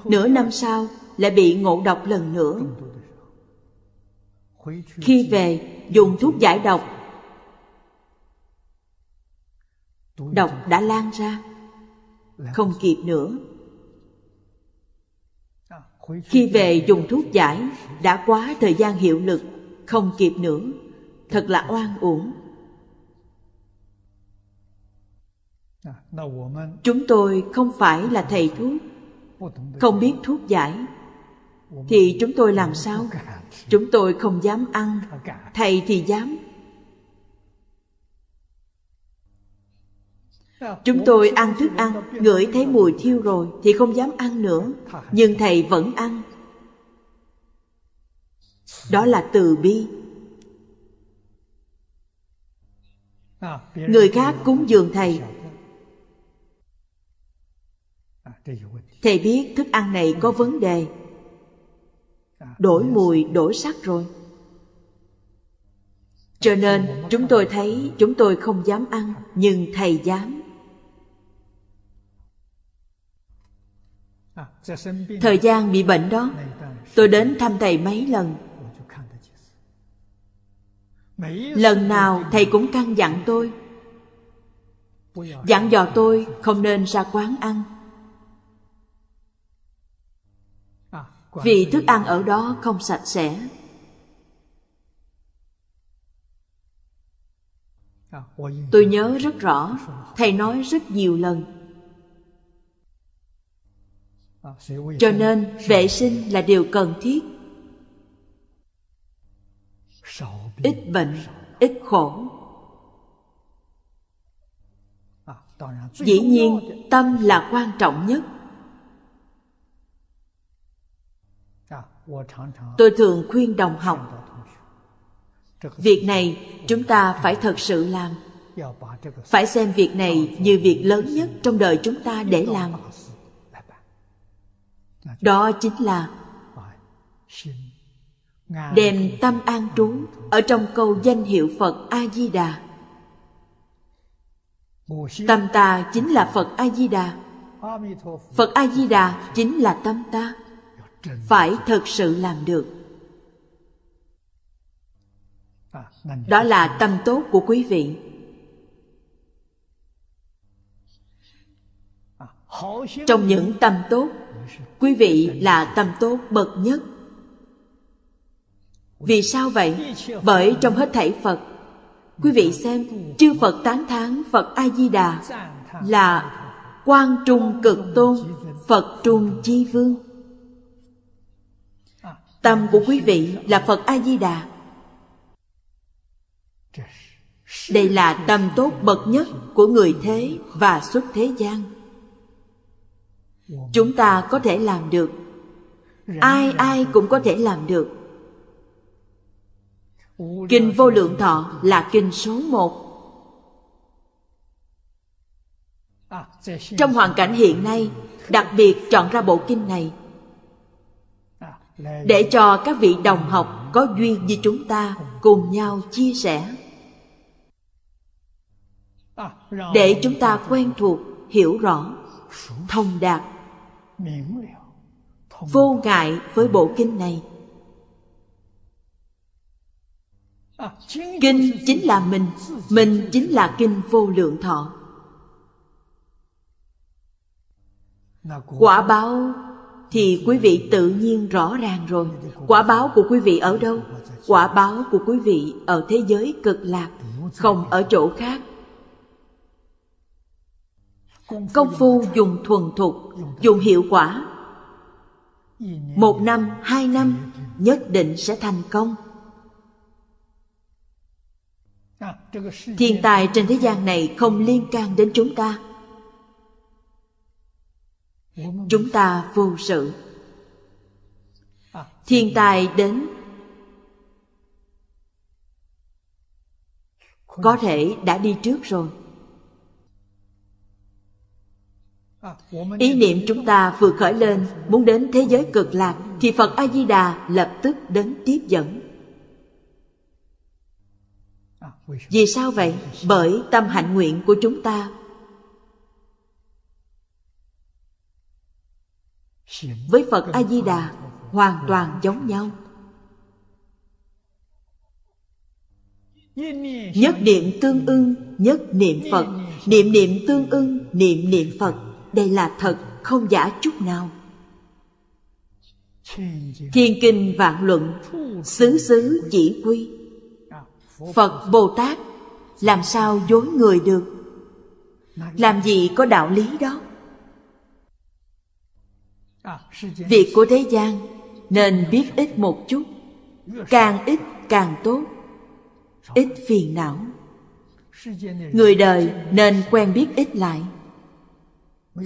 S2: Nửa năm sau lại bị ngộ độc lần nữa. Khi về dùng thuốc giải độc. Độc đã lan ra. Không kịp nữa khi về dùng thuốc giải, Đã quá thời gian hiệu lực, Không kịp nữa. Thật là oan uổng. Chúng tôi không phải là thầy thuốc, Không biết thuốc giải. Thì chúng tôi làm sao? Chúng tôi không dám ăn, Thầy thì dám. Chúng tôi ăn thức ăn Ngửi thấy mùi thiêu rồi Thì không dám ăn nữa Nhưng thầy vẫn ăn. Đó là từ bi. Người khác cúng dường thầy. Thầy biết thức ăn này có vấn đề. Đổi mùi, đổi sắc rồi. Cho nên chúng tôi thấy chúng tôi không dám ăn Nhưng thầy dám. Thời gian bị bệnh đó Tôi đến thăm thầy mấy lần. Lần nào thầy cũng căn dặn tôi. Dặn dò tôi không nên ra quán ăn. Vì thức ăn ở đó không sạch sẽ. Tôi nhớ rất rõ Thầy nói rất nhiều lần cho nên vệ sinh là điều cần thiết. Ít bệnh ít khổ. Dĩ nhiên tâm là quan trọng nhất. Tôi thường khuyên đồng học việc này chúng ta phải thật sự làm. Phải xem việc này như việc lớn nhất trong đời chúng ta để làm đó chính là đem tâm an trú ở trong câu danh hiệu phật a di đà tâm ta chính là phật a di đà phật a di đà chính là tâm ta. Phải thật sự làm được. Đó là tâm tốt của quý vị. Trong những tâm tốt quý vị là tâm tốt bậc nhất. Vì sao vậy? Bởi trong hết thảy phật, quý vị xem, chư phật tán thán phật a di đà là quan trung cực tôn, phật trung chi vương. Tâm của quý vị là phật a di đà đây là tâm tốt bậc nhất của người thế và xuất thế gian chúng ta có thể làm được. Ai ai cũng có thể làm được. Kinh vô lượng thọ là kinh số một. Trong hoàn cảnh hiện nay, đặc biệt chọn ra bộ kinh này. Để cho các vị đồng học có duyên với chúng ta, cùng nhau chia sẻ. Để chúng ta quen thuộc, hiểu rõ, thông đạt vô ngại với bộ kinh này. Kinh chính là mình mình chính là kinh vô lượng thọ. Quả báo thì quý vị tự nhiên rõ ràng rồi. Quả báo của quý vị ở đâu? quả báo của quý vị ở thế giới cực lạc không ở chỗ khác công phu dùng thuần thục, dùng hiệu quả. Một năm, hai năm, nhất định sẽ thành công. Thiên tài trên thế gian này không liên can đến chúng ta. Chúng ta vô sự. Thiên tài đến có thể đã đi trước rồi. Ý niệm chúng ta vừa khởi lên muốn đến thế giới cực lạc thì phật a di đà lập tức đến tiếp dẫn. Vì sao vậy? Bởi tâm hạnh nguyện của chúng ta. Với phật a di đà hoàn toàn giống nhau. Nhất niệm tương ưng nhất niệm phật. Niệm niệm tương ưng, niệm niệm Phật. Đây là thật, không giả chút nào. Thiên kinh vạn luận Xứ xứ chỉ quy. Phật Bồ Tát Làm sao dối người được? Làm gì có đạo lý đó? Việc của thế gian Nên biết ít một chút Càng ít càng tốt Ít phiền não. Người đời nên quen biết ít lại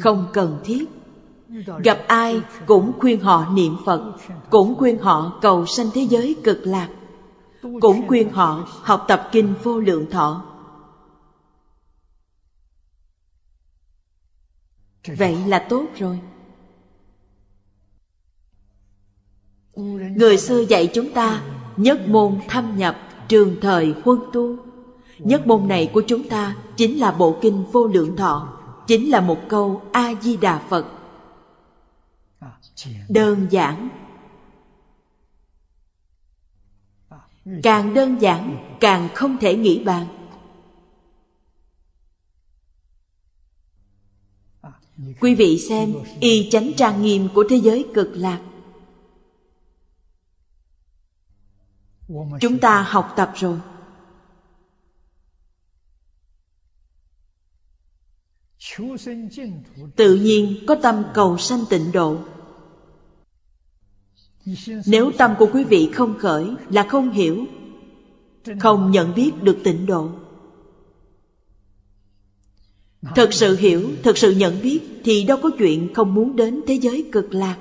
S2: không cần thiết. Gặp ai cũng khuyên họ niệm Phật, Cũng khuyên họ cầu sanh thế giới cực lạc, Cũng khuyên họ học tập kinh vô lượng thọ. Vậy là tốt rồi. Người xưa dạy chúng ta Nhất môn thâm nhập, trường thời huân tu. Nhất môn này của chúng ta Chính là bộ kinh vô lượng thọ. Chính là một câu A-di-đà Phật. Đơn giản. Càng đơn giản, càng không thể nghĩ bàn. Quý vị xem, y chánh trang nghiêm của thế giới cực lạc. Chúng ta học tập rồi. Tự nhiên có tâm cầu sanh tịnh độ. Nếu tâm của quý vị không khởi là không hiểu Không nhận biết được tịnh độ. Thật sự hiểu, thật sự nhận biết Thì đâu có chuyện không muốn đến thế giới cực lạc.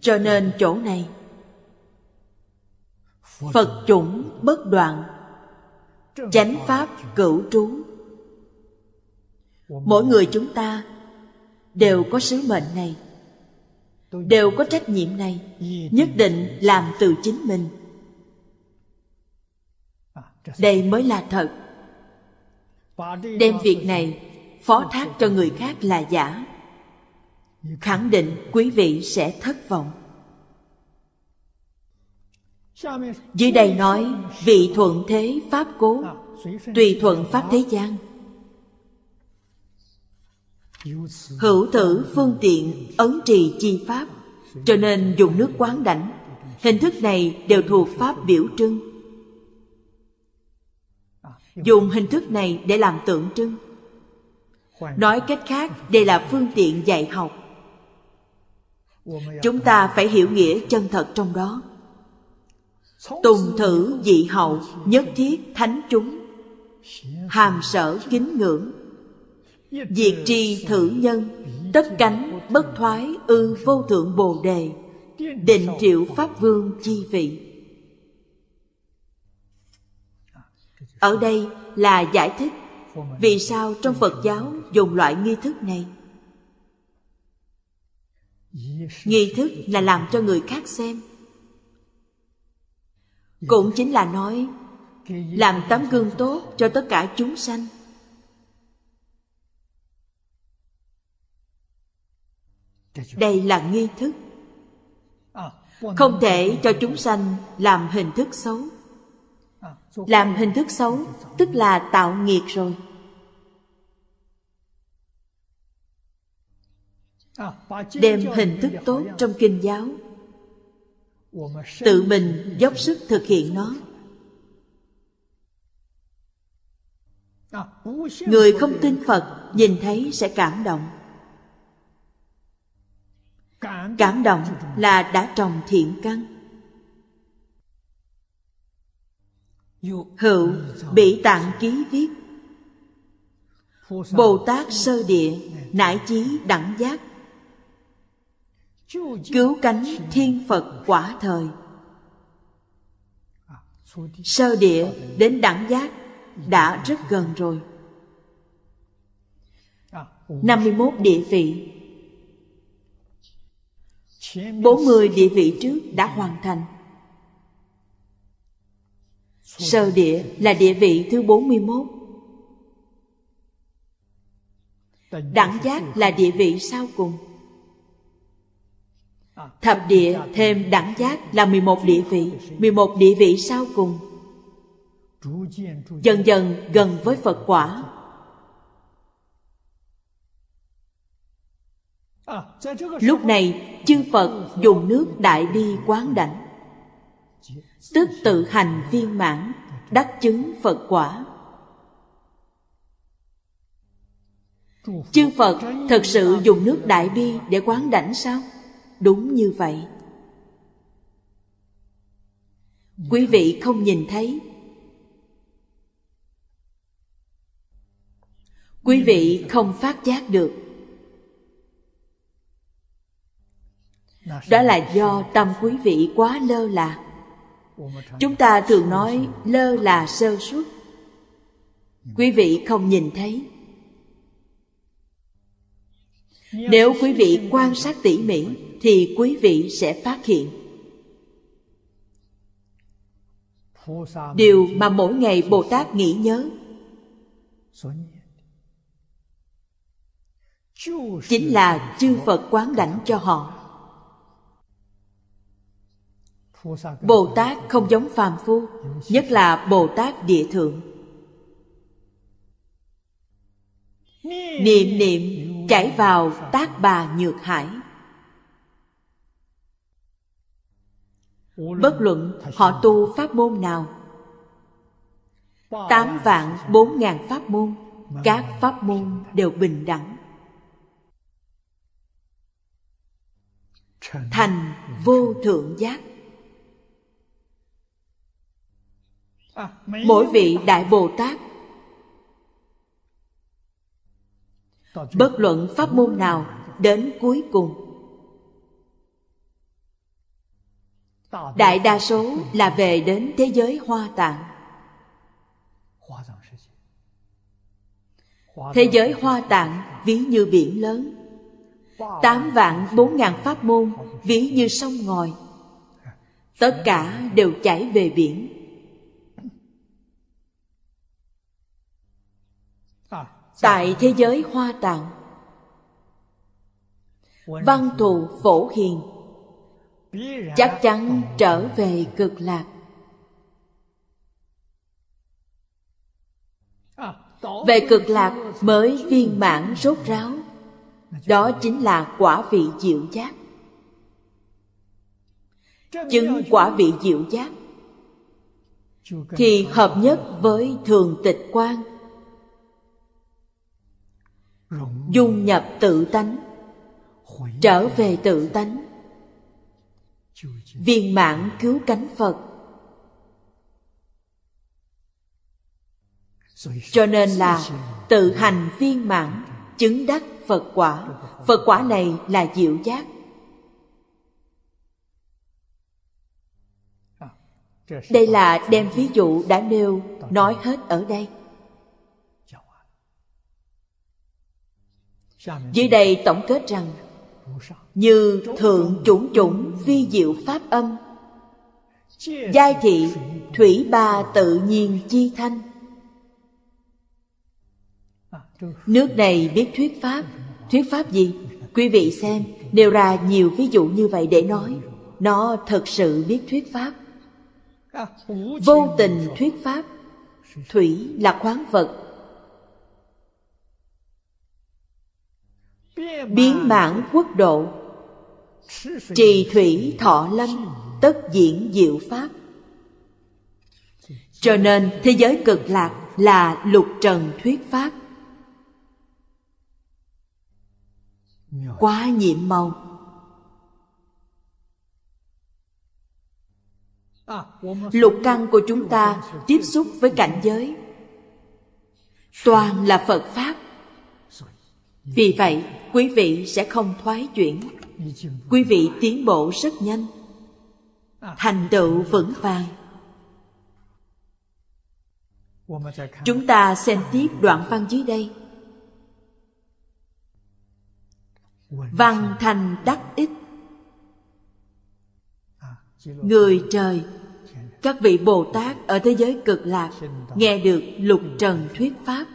S2: Cho nên chỗ này Phật chủng bất đoạn Chánh pháp cửu trú. Mỗi người chúng ta Đều có sứ mệnh này, Đều có trách nhiệm này, Nhất định làm từ chính mình. Đây mới là thật. Đem việc này Phó thác cho người khác là giả. Khẳng định quý vị sẽ thất vọng dưới đây nói, vị thuận thế pháp cố, tùy thuận pháp thế gian. Hữu tử phương tiện ấn trì chi pháp, cho nên dùng nước quán đảnh. Hình thức này đều thuộc pháp biểu trưng. Dùng hình thức này để làm tượng trưng. Nói cách khác, đây là phương tiện dạy học. Chúng ta phải hiểu nghĩa chân thật trong đó tùng thử dị hậu, nhất thiết thánh chúng. Hàm sở kính ngưỡng. Diệt tri thử nhân, tất cánh bất thoái ư vô thượng bồ đề. Định triệu pháp vương chi vị. Ở đây là giải thích vì sao trong phật giáo dùng loại nghi thức này. Nghi thức là làm cho người khác xem cũng chính là nói, làm tấm gương tốt cho tất cả chúng sanh. Đây là nghi thức. Không thể cho chúng sanh làm hình thức xấu. Làm hình thức xấu, tức là tạo nghiệt rồi. Đem hình thức tốt trong kinh giáo tự mình dốc sức thực hiện nó. Người không tin phật nhìn thấy sẽ cảm động. Cảm động là đã trồng thiện căn. Hữu bị tạng ký viết. Bồ tát sơ địa nải chí đẳng giác cứu cánh thiên phật quả thời. Sơ địa đến đẳng giác đã rất gần rồi. 51 địa vị. 40 địa vị trước đã hoàn thành. Sơ địa là địa vị thứ 41 Đẳng giác là địa vị sau cùng. Thập địa thêm đẳng giác là 11 địa vị 11 địa vị sau cùng. Dần dần gần với phật quả. Lúc này, chư phật dùng nước đại bi quán đảnh. Tức tự hành viên mãn, đắc chứng phật quả. Chư phật thật sự dùng nước đại bi để quán đảnh sao? Đúng như vậy. Quý vị không nhìn thấy. Quý vị không phát giác được. Đó là do tâm quý vị quá lơ là. Chúng ta thường nói lơ là sơ suất. Quý vị không nhìn thấy. Nếu quý vị quan sát tỉ mỉ thì quý vị sẽ phát hiện. Điều mà mỗi ngày bồ tát nghĩ nhớ. Chính là chư phật quán đảnh cho họ. Bồ tát không giống phàm phu, nhất là bồ tát địa thượng. Niệm niệm chảy vào tác bà nhược hải. Bất luận họ tu pháp môn nào. Tám vạn bốn ngàn pháp môn, các pháp môn đều bình đẳng. Thành vô thượng giác. Mỗi vị đại bồ tát, bất luận pháp môn nào đến cuối cùng đại đa số là về đến thế giới hoa tạng. Thế giới hoa tạng ví như biển lớn. Tám vạn bốn ngàn pháp môn ví như sông ngòi. Tất cả đều chảy về biển. Tại thế giới hoa tạng văn thù phổ hiền chắc chắn trở về cực lạc. Về cực lạc mới viên mãn rốt ráo. Đó chính là quả vị diệu giác. Chứng quả vị diệu giác thì hợp nhất với thường tịch quan. Dung nhập tự tánh, trở về tự tánh viên mãn cứu cánh phật. Cho nên là tự hành viên mãn, chứng đắc phật quả. Phật quả này là diệu giác. Đây là đem ví dụ đã nêu, nói hết ở đây. Dưới đây tổng kết rằng như thượng chủng chủng vi diệu pháp âm. Giai thị thủy ba tự nhiên chi thanh. Nước này biết thuyết pháp. Thuyết pháp gì? Quý vị xem, nêu ra nhiều ví dụ như vậy để nói. Nó thật sự biết thuyết pháp. Vô tình thuyết pháp, thủy là khoáng vật. Biến mãn quốc độ. Trì thủy thọ lâm, tất diễn diệu pháp. Cho nên thế giới cực lạc là lục trần thuyết pháp. Quá nhiệm màu. Lục căn của chúng ta tiếp xúc với cảnh giới. Toàn là phật pháp. Vì vậy quý vị sẽ không thoái chuyển. Quý vị tiến bộ rất nhanh. Thành tựu vững vàng. Chúng ta xem tiếp đoạn văn dưới đây. Văn thành đắc ích. Người trời, các vị bồ tát ở thế giới cực lạc nghe được lục trần thuyết pháp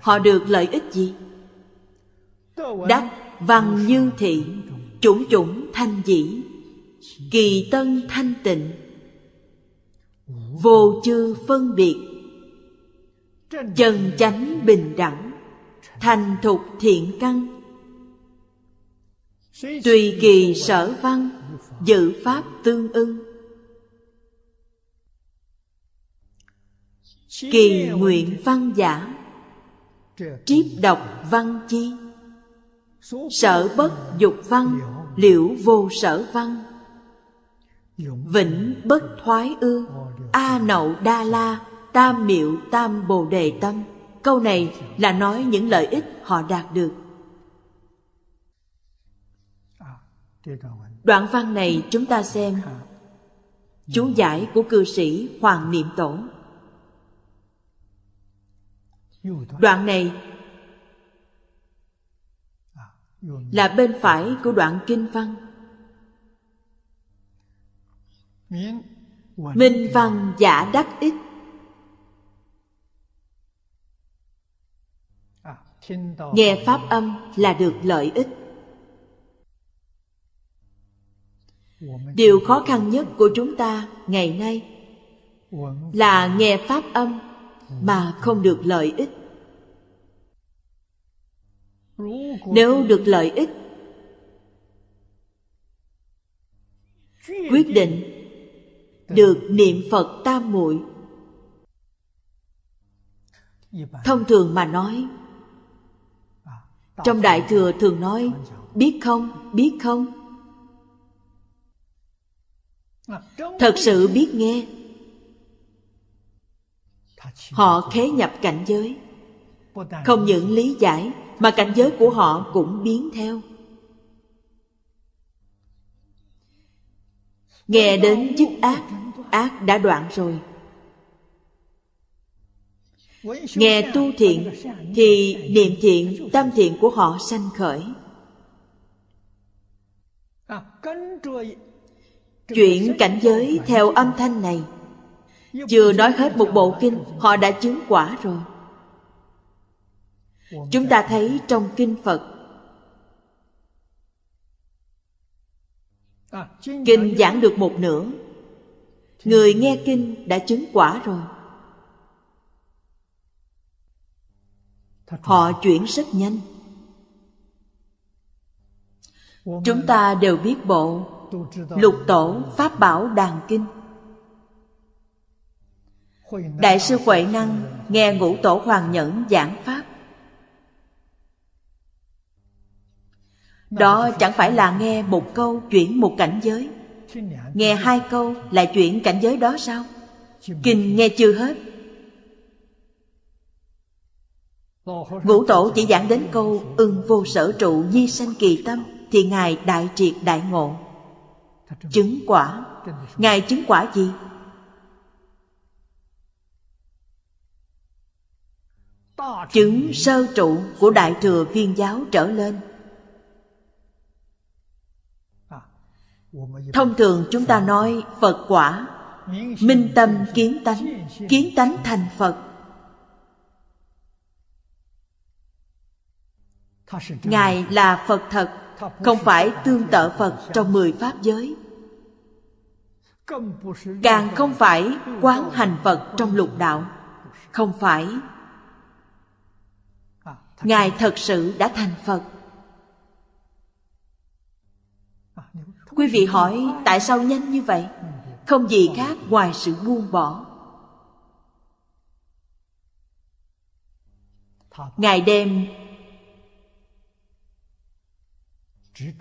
S2: họ được lợi ích gì? Đắc văn như thị, chủng chủng thanh dĩ, kỳ tân thanh tịnh, vô chư phân biệt, chân chánh bình đẳng, thành thục thiện căn. Tùy kỳ sở văn, dự pháp tương ưng. Kỳ nguyện văn giả triếp đọc văn chi? Sở bất dục văn liễu vô sở văn. Vĩnh bất thoái ư a nậu đa la tam miệu tam bồ đề tâm. Câu này là nói những lợi ích họ đạt được. Đoạn văn này chúng ta xem. Chú giải của cư sĩ hoàng niệm tổ đoạn này là bên phải của đoạn kinh văn. Minh văn giả đắc ích. Nghe pháp âm là được lợi ích. Điều khó khăn nhất của chúng ta ngày nay là nghe pháp âm mà không được lợi ích. Nếu được lợi ích, quyết định được niệm phật tam muội. Thông thường mà nói, trong đại thừa thường nói, biết không biết không? Thật sự biết nghe họ khế nhập cảnh giới. Không những lý giải mà cảnh giới của họ cũng biến theo. Nghe đến chức ác ác đã đoạn rồi. Nghe tu thiện thì niệm thiện tâm thiện của họ sanh khởi. Chuyển cảnh giới theo âm thanh này chưa nói hết một bộ kinh, họ đã chứng quả rồi. Chúng ta thấy trong kinh phật, kinh giảng được một nửa. Người nghe kinh đã chứng quả rồi. Họ chuyển rất nhanh. Chúng ta đều biết bộ, lục tổ, pháp bảo, đàn kinh đại sư huệ năng nghe ngũ tổ hoàng nhẫn giảng pháp. Đó chẳng phải là nghe một câu chuyển một cảnh giới. Nghe hai câu lại chuyển cảnh giới đó sao? Kinh nghe chưa hết. Ngũ tổ chỉ giảng đến câu ưng vô sở trụ di sanh kỳ tâm thì ngài đại triệt đại ngộ. Chứng quả. Ngài chứng quả gì? Chứng sơ trụ của đại thừa viên giáo trở lên. Thông thường chúng ta nói phật quả, minh tâm kiến tánh kiến tánh thành phật. Ngài là phật thật, không phải tương tự phật trong mười pháp giới. Càng không phải quán hành phật trong lục đạo, không phải ngài thật sự đã thành phật. Quý vị hỏi, tại sao nhanh như vậy? Không gì khác ngoài sự buông bỏ. Ngài đem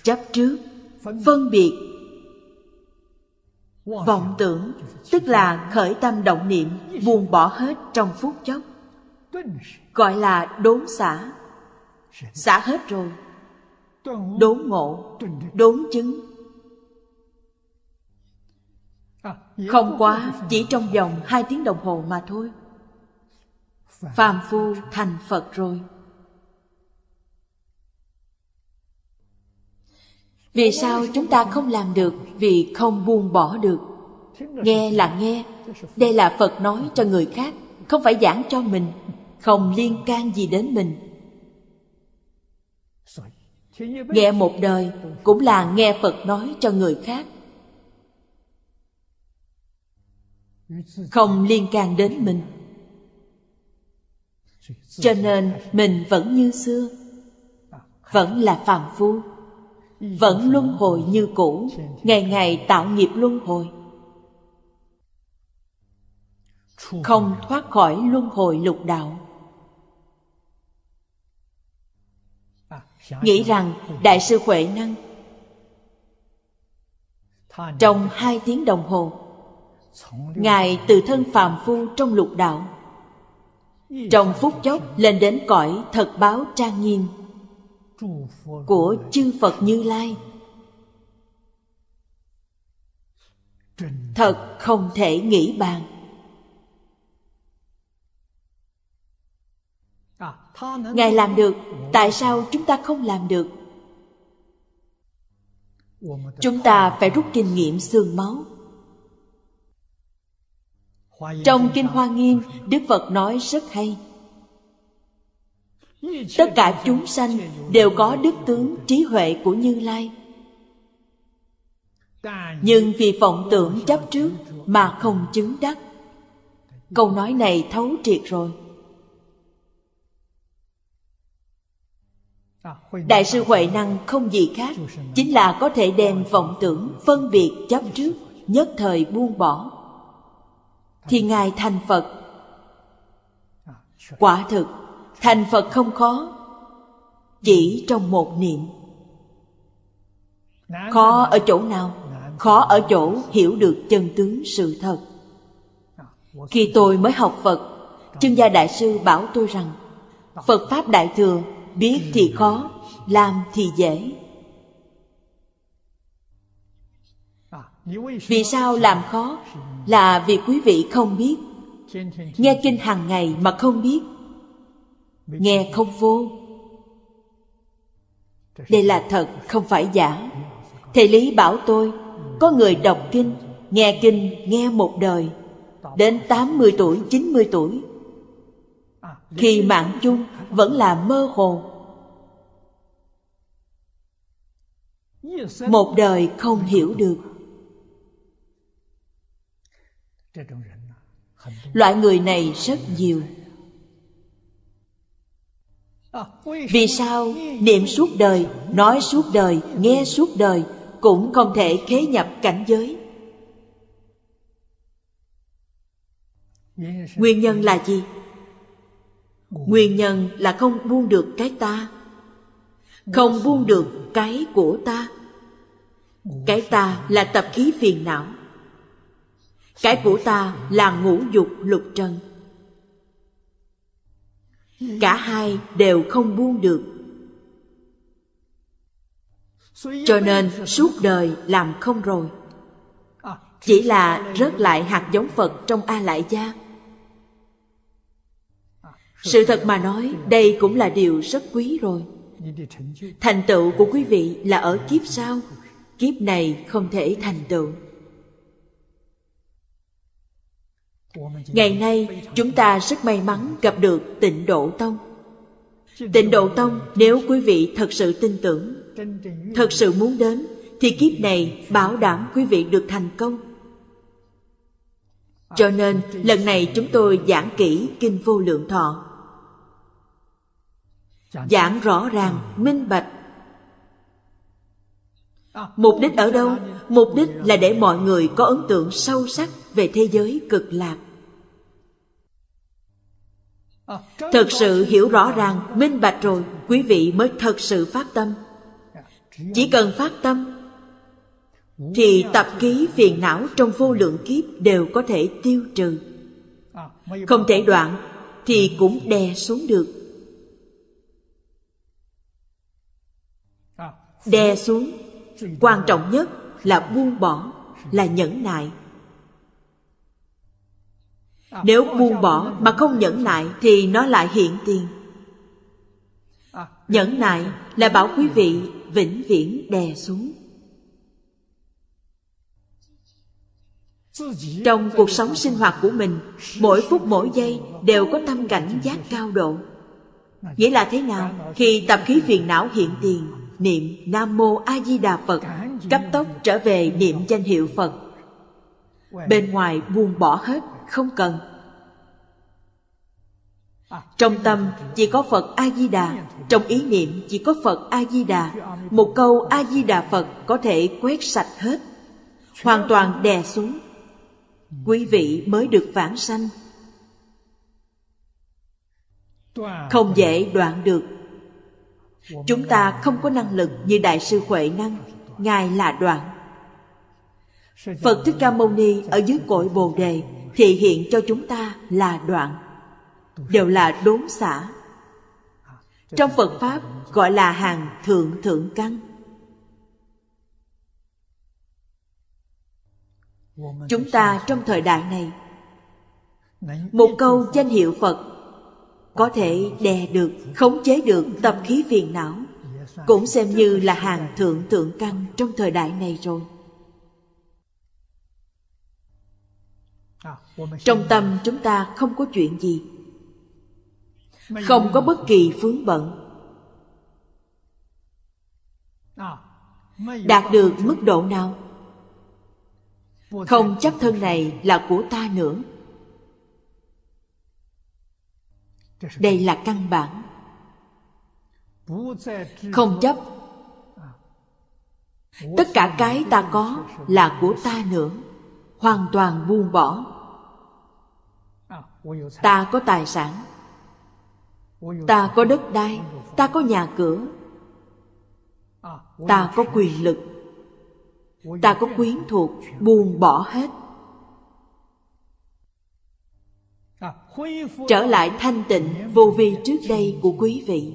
S2: chấp trước, phân biệt vọng tưởng, tức là khởi tâm động niệm, buông bỏ hết trong phút chốc gọi là đốn xả. Xả hết rồi. Đốn ngộ. Đốn chứng. Không quá, chỉ trong vòng hai tiếng đồng hồ mà thôi. Phàm phu thành phật rồi. Vì sao chúng ta không làm được vì không buông bỏ được? Nghe là nghe. Đây là phật nói cho người khác, không phải giảng cho mình không liên can gì đến mình. Nghe một đời cũng là nghe phật nói cho người khác. Không liên can đến mình. Cho nên mình vẫn như xưa, vẫn là phàm phu, vẫn luân hồi như cũ, ngày ngày tạo nghiệp luân hồi. Không thoát khỏi luân hồi lục đạo. Nghĩ rằng đại sư huệ năng trong hai tiếng đồng hồ, ngài từ thân phàm phu trong lục đạo, trong phút chốc lên đến cõi thật báo trang nghiêm của chư phật như lai. Thật không thể nghĩ bàn. Ngài làm được, tại sao chúng ta không làm được? Chúng ta phải rút kinh nghiệm xương máu. Trong kinh hoa nghiêm, đức phật nói rất hay. Tất cả chúng sanh đều có đức tướng trí huệ của như lai. Nhưng vì vọng tưởng chấp trước mà không chứng đắc. Câu nói này thấu triệt rồi. Đại sư huệ năng không gì khác chính là có thể đem vọng tưởng phân biệt chấp trước nhất thời buông bỏ. Thì ngài thành phật. Quả thực thành phật không khó chỉ trong một niệm. Khó ở chỗ nào? Khó ở chỗ hiểu được chân tướng sự thật. Khi tôi mới học phật chân gia đại sư bảo tôi rằng phật pháp đại thừa biết thì khó, làm thì dễ. Vì sao làm khó? Là vì quý vị không biết. Nghe kinh hàng ngày mà không biết. Nghe không vô. Đây là thật, không phải giả. Thầy lý bảo tôi, có người đọc kinh, nghe kinh, nghe một đời. Đến 80 tuổi 90 tuổi khi mạng chung vẫn là mơ hồ. Một đời không hiểu được. Loại người này rất nhiều. Vì sao niệm suốt đời, nói suốt đời, nghe suốt đời cũng không thể khế nhập cảnh giới? Nguyên nhân là gì? Nguyên nhân là không buông được cái ta. Không buông được cái của ta. Cái ta là tập khí phiền não. Cái của ta là ngũ dục lục trần. Cả hai đều không buông được. Cho nên suốt đời làm không rồi. Chỉ là rớt lại hạt giống phật trong a lại gia sự thật mà nói, đây cũng là điều rất quý rồi. Thành tựu của quý vị là ở kiếp sau. Kiếp này không thể thành tựu. Ngày nay, chúng ta rất may mắn gặp được tịnh độ tông. Tịnh độ tông, nếu quý vị thật sự tin tưởng, thật sự muốn đến, thì kiếp này bảo đảm quý vị được thành công. Cho nên, lần này chúng tôi giảng kỹ kinh vô lượng thọ giảng rõ ràng, minh bạch. Mục đích ở đâu? Mục đích là để mọi người có ấn tượng sâu sắc về thế giới cực lạc. Thật sự hiểu rõ ràng, minh bạch rồi, quý vị mới thật sự phát tâm. Chỉ cần phát tâm, thì tập ký phiền não trong vô lượng kiếp đều có thể tiêu trừ. Không thể đoạn, thì cũng đè xuống được. Đè xuống, quan trọng nhất là buông bỏ, là nhẫn nại. Nếu buông bỏ mà không nhẫn nại thì nó lại hiện tiền. Nhẫn nại là bảo quý vị vĩnh viễn đè xuống. Trong cuộc sống sinh hoạt của mình, mỗi phút mỗi giây đều có tâm cảnh giác cao độ. Nghĩa là thế nào khi tập khí phiền não hiện tiền? Niệm nam mô a di đà phật cấp tốc trở về niệm danh hiệu phật. Bên ngoài buông bỏ hết, không cần. Trong tâm chỉ có Phật A-di-đà Trong ý niệm chỉ có Phật A-di-đà Một câu A-di-đà Phật có thể quét sạch hết Hoàn toàn đè xuống. Quý vị mới được vãng sanh. Không dễ đoạn được Chúng ta không có năng lực như Đại sư Huệ Năng, Ngài là đoạn. Phật Thích Ca Mâu Ni ở dưới cội Bồ Đề Thị hiện cho chúng ta là đoạn, Đều là đốn xả. Trong Phật Pháp gọi là hàng thượng thượng căn. Chúng ta trong thời đại này, Một câu danh hiệu Phật có thể đè được, khống chế được tập khí phiền não Cũng xem như là hàng thượng thượng căn trong thời đại này rồi. Trong tâm chúng ta không có chuyện gì Không có bất kỳ vướng bận. Đạt được mức độ nào? Không chấp thân này là của ta nữa. Đây là căn bản. Không chấp. Tất cả cái ta có là của ta nữa. Hoàn toàn buông bỏ. Ta có tài sản. Ta có đất đai. Ta có nhà cửa. Ta có quyền lực. Ta có quyến thuộc. Buông bỏ hết. Trở lại thanh tịnh vô vi trước đây của quý vị.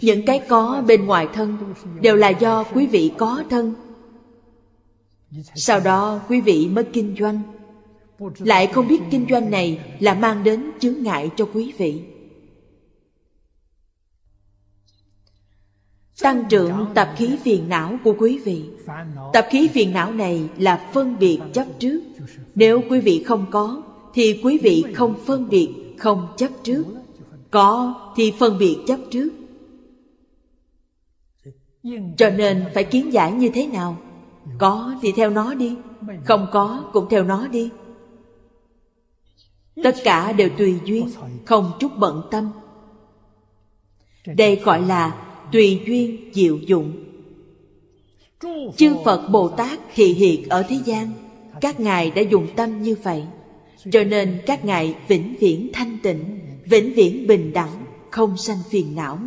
S2: Những cái có bên ngoài thân đều là do quý vị có thân. Sau đó quý vị mới kinh doanh. Lại không biết kinh doanh này là mang đến chướng ngại cho quý vị. Tăng trưởng tập khí phiền não của quý vị. Tập khí phiền não này là phân biệt chấp trước. Nếu quý vị không có, thì quý vị không phân biệt, không chấp trước. Có, thì phân biệt chấp trước. Cho nên phải kiến giải như thế nào? Có thì theo nó đi. Không có cũng theo nó đi. Tất cả đều tùy duyên, Không chút bận tâm. Đây gọi là tùy duyên diệu dụng. Chư Phật Bồ Tát thị hiện ở thế gian, Các ngài đã dùng tâm như vậy. Cho nên các ngài vĩnh viễn thanh tịnh, Vĩnh viễn bình đẳng, Không sanh phiền não.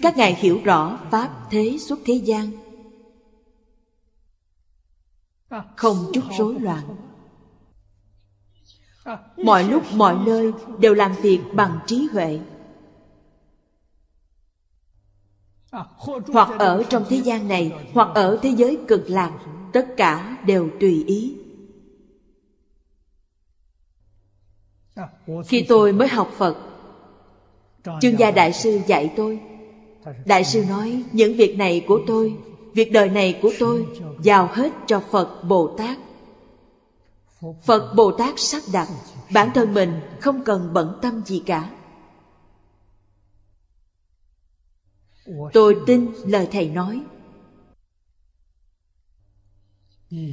S2: Các ngài hiểu rõ Pháp thế xuất thế gian. Không chút rối loạn. Mọi lúc mọi nơi đều làm việc bằng trí huệ. Hoặc ở trong thế gian này, hoặc ở thế giới cực lạc, tất cả đều tùy ý. Khi tôi mới học phật, chương gia đại sư dạy tôi. Đại sư nói, những việc này của tôi, Việc đời này của tôi, Giao hết cho Phật Bồ Tát. Phật Bồ Tát sắp đặt, Bản thân mình không cần bận tâm gì cả. Tôi tin lời Thầy nói.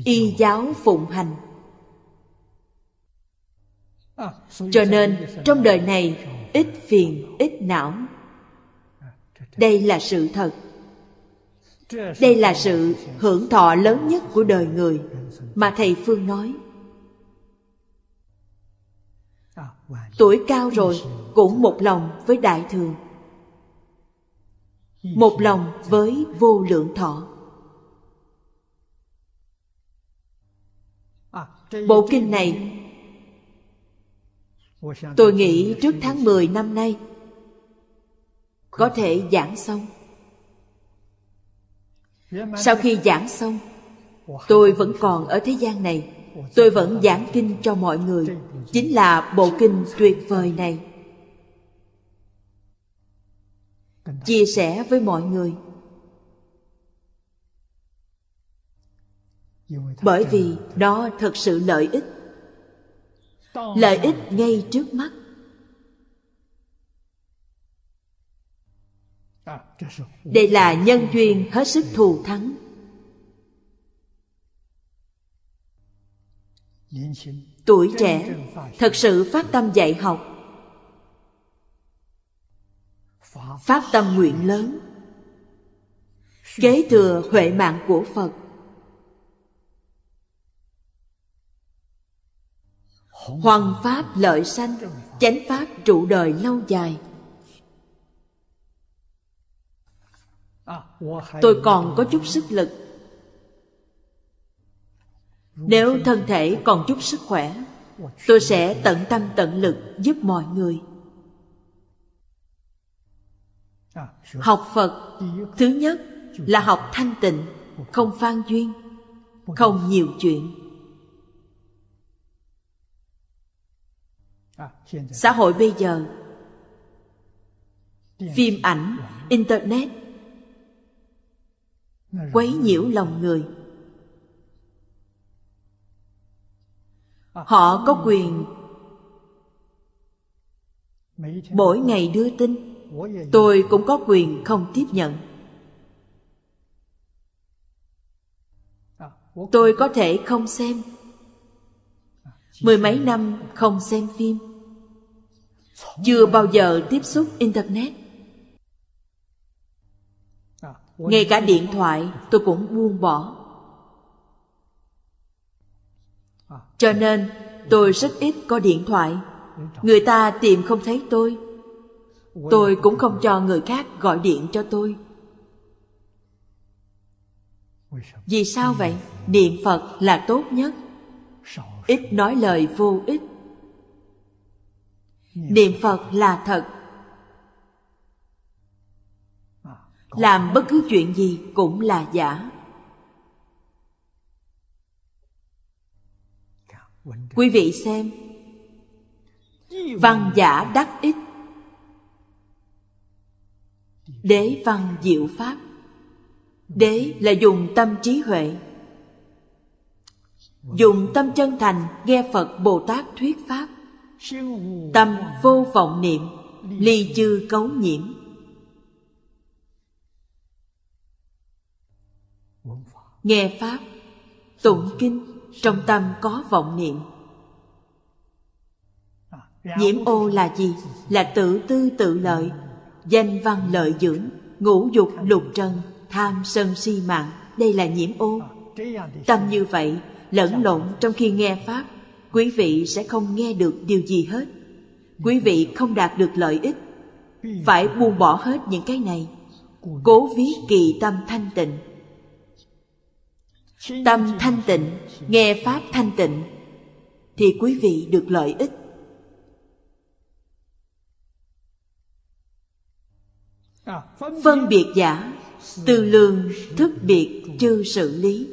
S2: Y giáo phụng hành. Cho nên trong đời này Ít phiền, ít não. Đây là sự thật. Đây là sự hưởng thọ lớn nhất của đời người mà thầy phương nói. Tuổi cao rồi cũng một lòng với đại thường một lòng với vô lượng thọ. Bộ kinh này, tôi nghĩ trước tháng 10 năm nay, có thể giảng xong. Sau khi giảng xong, tôi vẫn còn ở thế gian này. Tôi vẫn giảng kinh cho mọi người. Chính là bộ kinh tuyệt vời này. Chia sẻ với mọi người. Bởi vì đó thật sự lợi ích. Lợi ích ngay trước mắt. Đây là nhân duyên hết sức thù thắng. Tuổi trẻ thật sự phát tâm dạy học. Phát tâm nguyện lớn. Kế thừa huệ mạng của Phật. Hoàng Pháp lợi sanh, Chánh Pháp trụ đời lâu dài. Tôi còn có chút sức lực. Nếu thân thể còn chút sức khỏe, Tôi sẽ tận tâm tận lực giúp mọi người. Học Phật Thứ nhất là học thanh tịnh Không phan duyên Không nhiều chuyện. Xã hội bây giờ phim ảnh internet quấy nhiễu lòng người. Họ có quyền mỗi ngày đưa tin tôi cũng có quyền không tiếp nhận. Tôi có thể không xem. Mười mấy năm không xem phim. Chưa bao giờ tiếp xúc internet. Ngay cả điện thoại, tôi cũng buông bỏ. Cho nên, tôi rất ít có điện thoại. Người ta tìm không thấy tôi tôi cũng không cho người khác gọi điện cho tôi. Vì sao vậy? Niệm phật là tốt nhất. Ít nói lời vô ích. Niệm phật là thật. Làm bất cứ chuyện gì cũng là giả. Quý vị xem. Văn giả đắc ích đế văn diệu pháp. Đế là dùng tâm trí huệ. Dùng tâm chân thành nghe phật bồ tát thuyết pháp. Tâm vô vọng niệm, ly chư cấu nhiễm. Nghe pháp, tụng kinh trong tâm có vọng niệm. Nhiễm ô là gì? Là tự tư tự lợi danh văn lợi dưỡng, ngũ dục lục trần tham sân si mạng, đây là nhiễm ô. Tâm như vậy, lẫn lộn trong khi nghe pháp, quý vị sẽ không nghe được điều gì hết. Quý vị không đạt được lợi ích, phải buông bỏ hết những cái này. Cố viết kỳ tâm thanh tịnh. Tâm thanh tịnh, nghe pháp thanh tịnh, thì quý vị được lợi ích. Phân biệt giả, từ lường thức biệt chư xử lý.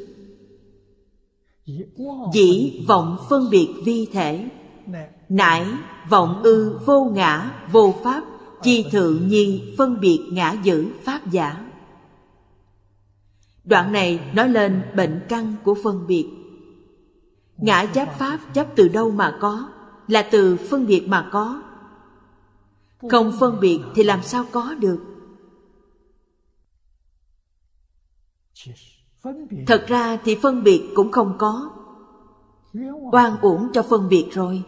S2: Dĩ vọng phân biệt vi thể nãi vọng ư vô ngã vô pháp, chi thượng nhi phân biệt ngã dữ pháp giả. Đoạn này nói lên bệnh căn của phân biệt. Ngã chấp pháp chấp từ đâu mà có, là từ phân biệt mà có. Không phân biệt thì làm sao có được? Thật ra thì phân biệt cũng không có. Oan. Uổng cho phân biệt rồi.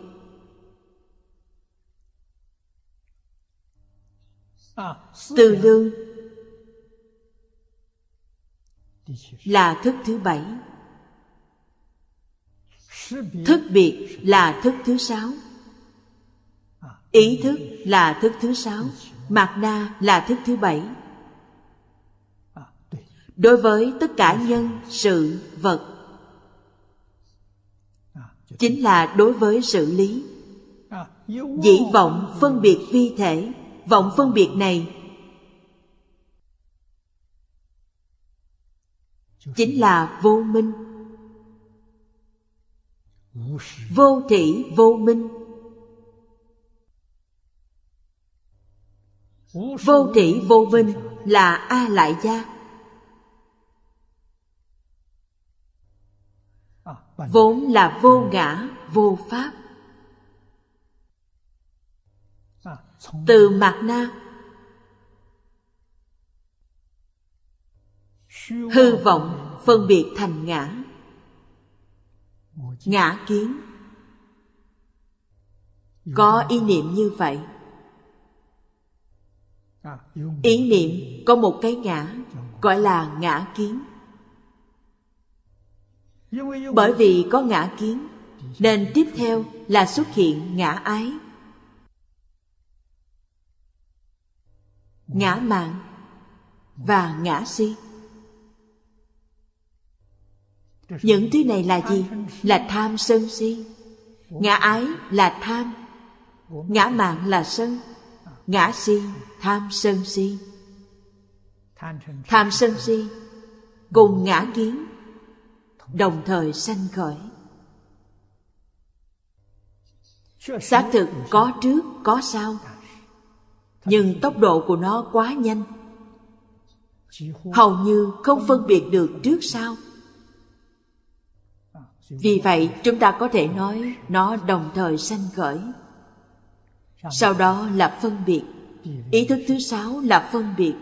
S2: Từ lương là thức thứ bảy. Thức biệt là thức thứ sáu. Ý thức là thức thứ sáu. Mạt na là thức thứ bảy đối với tất cả nhân, sự, vật. Chính là đối với sự lý. Dĩ vọng phân biệt vi thể, vọng phân biệt này. Chính là vô minh. Vô thị, vô minh. Vô thị, vô minh là a lại gia. Vốn là vô ngã, vô pháp. Từ mạt na, hư vọng phân biệt thành ngã. Ngã kiến. Có ý niệm như vậy. Ý niệm có một cái ngã, gọi là ngã kiến bởi vì có ngã kiến, nên tiếp theo là xuất hiện ngã ái. Ngã mạng và ngã si. Những thứ này là gì? Là tham sân si. Ngã ái là tham, ngã mạng là sân, ngã si tham sân si. Tham sân si cùng ngã kiến đồng thời sanh khởi. Xác thực có trước có sau. Nhưng tốc độ của nó quá nhanh. Hầu như không phân biệt được trước sau. Vì vậy chúng ta có thể nói nó đồng thời sanh khởi. Sau đó là phân biệt. Ý thức thứ sáu là phân biệt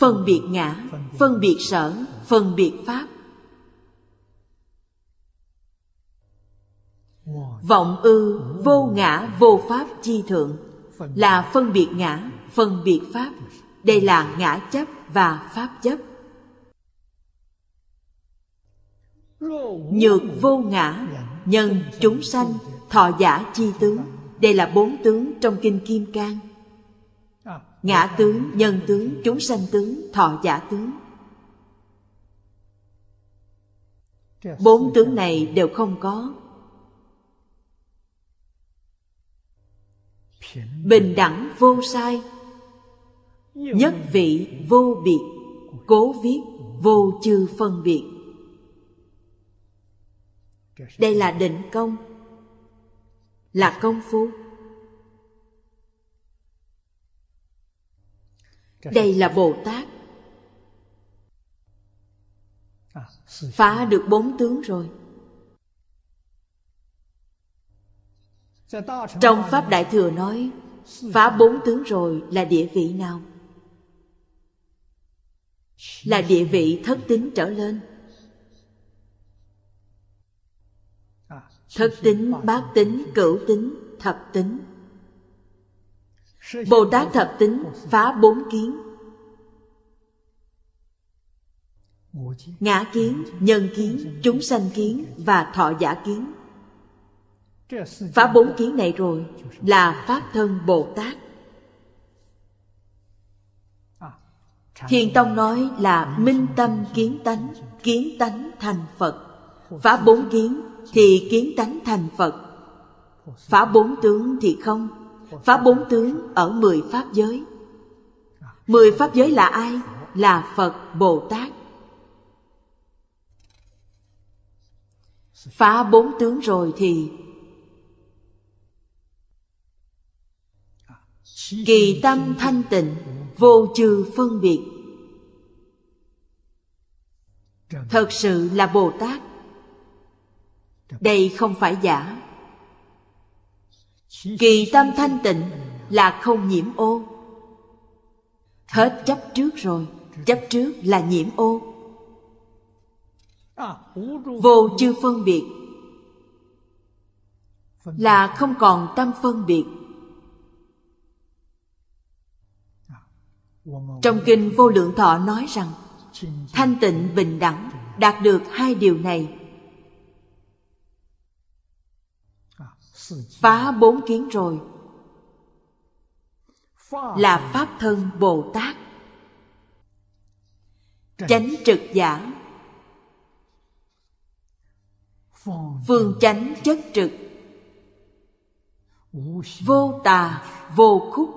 S2: phân biệt ngã, phân biệt sở, phân biệt pháp. Vọng ư, vô ngã, vô pháp, chi thượng. Là phân biệt ngã, phân biệt pháp. Đây là ngã chấp và pháp chấp. Nhược vô ngã, nhân chúng sanh, thọ giả chi tướng. Đây là bốn tướng trong kinh kim cang ngã tướng, nhân tướng, chúng sanh tướng, thọ giả tướng. Bốn tướng này đều không có. Bình đẳng vô sai, nhất vị vô biệt, cố viết vô chư phân biệt. Đây là định công, là công phu. Đây là bồ tát. Phá được bốn tướng rồi. Trong pháp đại thừa nói phá bốn tướng rồi là địa vị nào? Là địa vị thất tính trở lên. Thất tính bát tính cửu tính thập tính bồ tát thập tính phá bốn kiến. Ngã kiến, nhân kiến, chúng sanh kiến và thọ giả kiến. Phá bốn kiến này rồi là pháp thân bồ tát. Thiền tông nói là minh tâm kiến tánh kiến tánh thành phật. Phá bốn kiến thì kiến tánh thành phật. Phá bốn tướng thì không phá bốn tướng ở mười pháp giới. Mười pháp giới là ai? Là phật bồ tát. Phá bốn tướng rồi thì kỳ tâm thanh tịnh, vô trừ phân biệt. Thật sự là bồ tát. Đây không phải giả kỳ tâm thanh tịnh là không nhiễm ô. Hết chấp trước rồi, chấp trước là nhiễm ô. Vô chư phân biệt là không còn tâm phân biệt. Trong kinh vô lượng thọ nói rằng, thanh tịnh bình đẳng, đạt được hai điều này. Phá bốn kiến rồi. Là pháp thân bồ tát. Chánh trực giả phương chánh chất trực. Vô tà, vô khúc.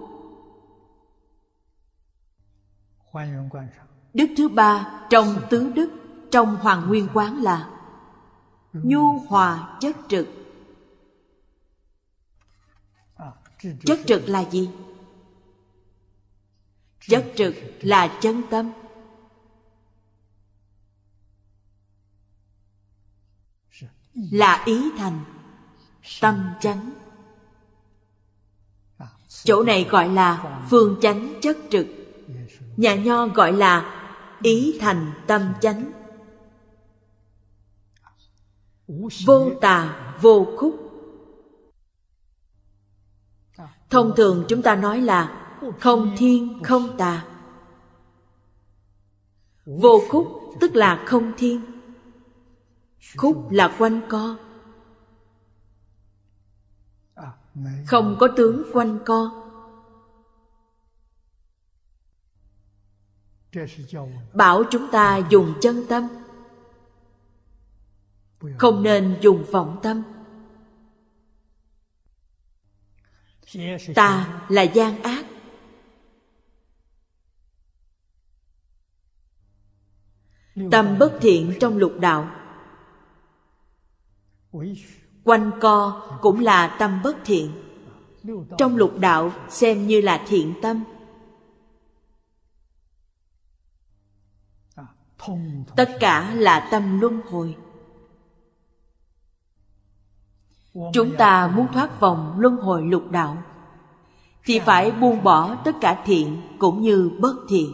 S2: Đức thứ ba trong tứ đức, trong hoàng nguyên quán là nhu hòa chất trực. Chất trực là gì? Chất trực là chân tâm. Là ý thành tâm chánh. Chỗ này gọi là phương chánh chất trực. Nhà nho gọi là ý thành tâm chánh. Vô tà vô khúc Thông thường chúng ta nói là không thiên, không tà. Vô khúc tức là không thiên. Khúc là quanh co. Không có tướng quanh co. Bảo chúng ta dùng chân tâm. Không nên dùng vọng tâm. Ta là gian ác. Tâm bất thiện trong lục đạo. Quanh co cũng là tâm bất thiện. Trong lục đạo xem như là thiện tâm. Tất cả là tâm luân hồi Chúng ta muốn thoát vòng luân hồi lục đạo. Thì phải buông bỏ tất cả thiện cũng như bất thiện.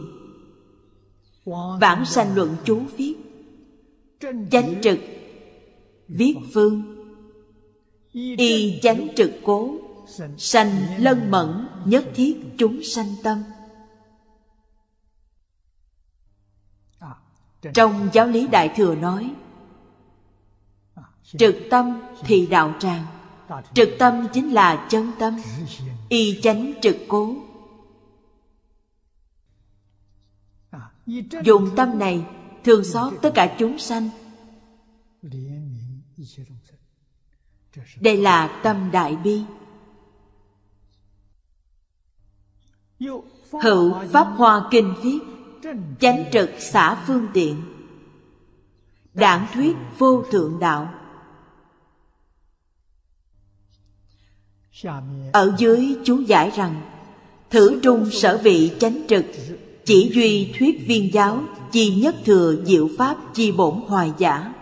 S2: Bản sanh luận chú viết. Chánh trực, Viết phương. Y chánh trực cố, Sanh lân mẫn, nhất thiết chúng sanh tâm. Trong giáo lý Đại Thừa nói Trực tâm thì đạo tràng. Trực tâm chính là chân tâm. Y chánh trực cố. Dùng tâm này thương xót tất cả chúng sanh. Đây là tâm đại bi. Hữu Pháp Hoa Kinh viết Chánh trực xả phương tiện. Đảng thuyết vô thượng đạo. Ở dưới chú giải rằng Thử trung sở vị chánh trực, Chỉ duy thuyết viên giáo, Chi nhất thừa diệu pháp, chi bổn hoài giả.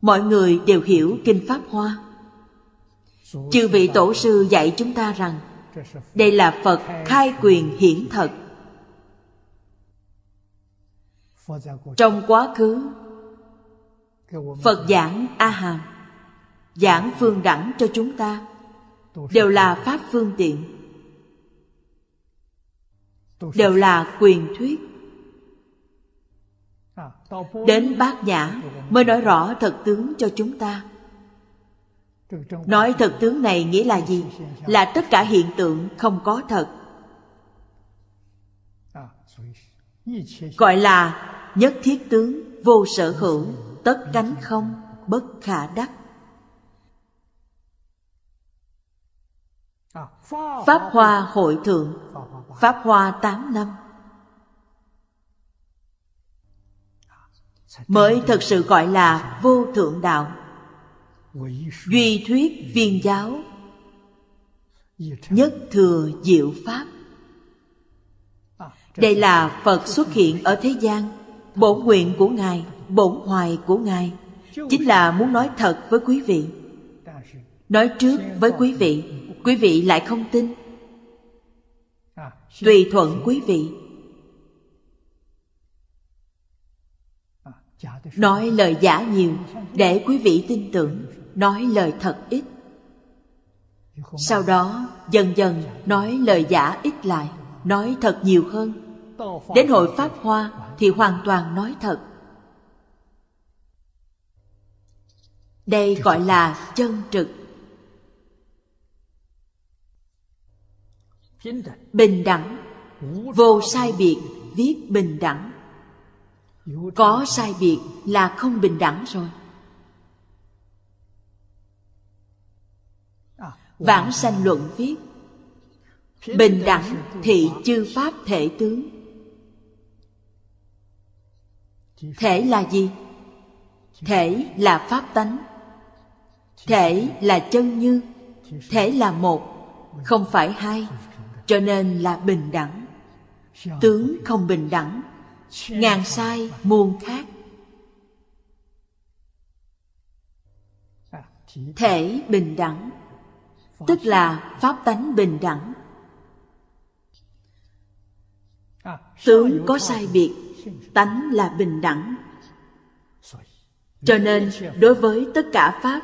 S2: Mọi người đều hiểu Kinh Pháp Hoa. Chư vị tổ sư dạy chúng ta rằng, Đây là Phật khai quyền hiển thật. Trong quá khứ, Phật giảng A Hàm Giảng phương đẳng cho chúng ta, Đều là Pháp phương tiện, Đều là quyền thuyết. Đến bát nhã mới nói rõ thật tướng cho chúng ta. Nói thật tướng này nghĩa là gì? Là tất cả hiện tượng không có thật. Gọi là nhất thiết tướng, vô sở hữu, Tất cánh không, bất khả đắc. Pháp Hoa Hội Thượng. Pháp Hoa tám năm. Mới thật sự gọi là vô thượng đạo. Duy thuyết viên giáo. Nhất thừa diệu pháp. Đây là Phật xuất hiện ở thế gian, Bổn nguyện của Ngài, Bổn hoài của Ngài. Chính là muốn nói thật với quý vị. Nói trước với quý vị. Quý vị lại không tin. Tùy thuận quý vị. Nói lời giả nhiều Để quý vị tin tưởng. Nói lời thật ít. Sau đó dần dần nói lời giả ít lại Nói thật nhiều hơn. Đến hội Pháp Hoa Thì hoàn toàn nói thật. Đây gọi là chân trực Bình đẳng. Vô sai biệt, viết bình đẳng. Có sai biệt là không bình đẳng rồi. Vãng sanh luận viết, Bình đẳng thị chư pháp thể tướng. Thể là gì? Thể là pháp tánh. Thể là chân như, Thể là một, Không phải hai cho nên là bình đẳng. Tướng không bình đẳng, ngàn sai muôn khác. Thể bình đẳng, tức là pháp tánh bình đẳng. Tướng có sai biệt, tánh là bình đẳng. Cho nên đối với tất cả pháp,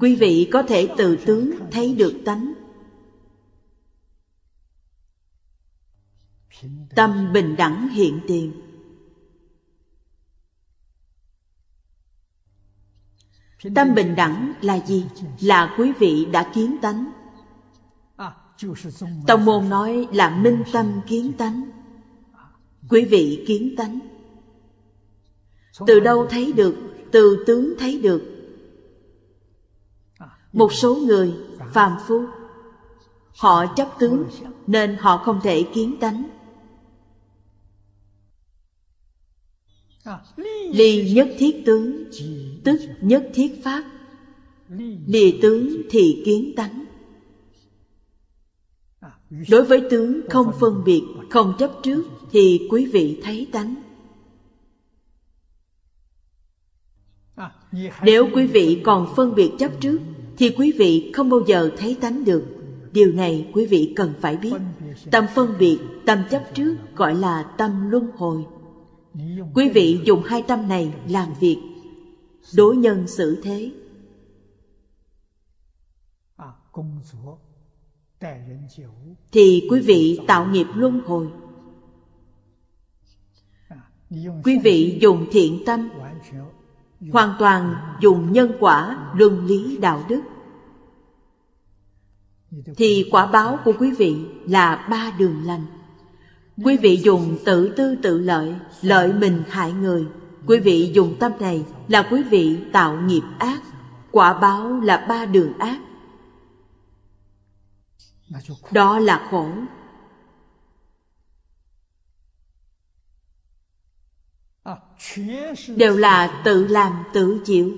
S2: quý vị có thể từ tướng thấy được tánh. Tâm bình đẳng hiện tiền. Tâm bình đẳng là gì? Là quý vị đã kiến tánh. Tông môn nói là minh tâm kiến tánh. Quý vị kiến tánh. Từ đâu thấy được? Từ tướng thấy được. Một số người phàm phu, họ chấp tướng nên họ không thể kiến tánh. Ly nhất thiết tướng, tức nhất thiết pháp. Lìa tướng thì kiến tánh. Đối với tướng không phân biệt, không chấp trước thì quý vị thấy tánh. Nếu quý vị còn phân biệt chấp trước, thì quý vị không bao giờ thấy tánh được. Điều này quý vị cần phải biết. Tâm phân biệt, tâm chấp trước gọi là tâm luân hồi quý vị dùng hai tâm này làm việc. Đối nhân xử thế. Thì quý vị tạo nghiệp luân hồi. Quý vị dùng thiện tâm. Hoàn toàn dùng nhân quả luân lý đạo đức. Thì quả báo của quý vị là ba đường lành quý vị dùng tự tư tự lợi lợi mình hại người. Quý vị dùng tâm này là quý vị tạo nghiệp ác. Quả báo là ba đường ác. Đó là khổ. Đều là tự làm, tự chịu.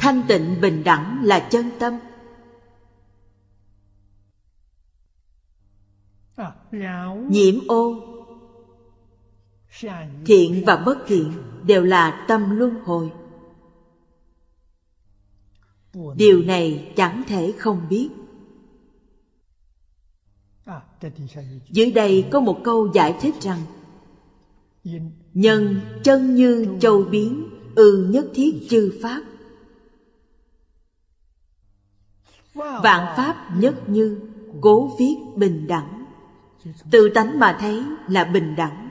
S2: Thanh tịnh bình đẳng là chân tâm. Nhiễm ô. Thiện và bất thiện đều là tâm luân hồi. Điều này chẳng thể không biết. Dưới đây có một câu giải thích rằng, nhân chân như châu biến, ư nhất thiết chư pháp. Vạn pháp nhất như, cố viết bình đẳng từ tánh mà thấy là bình đẳng.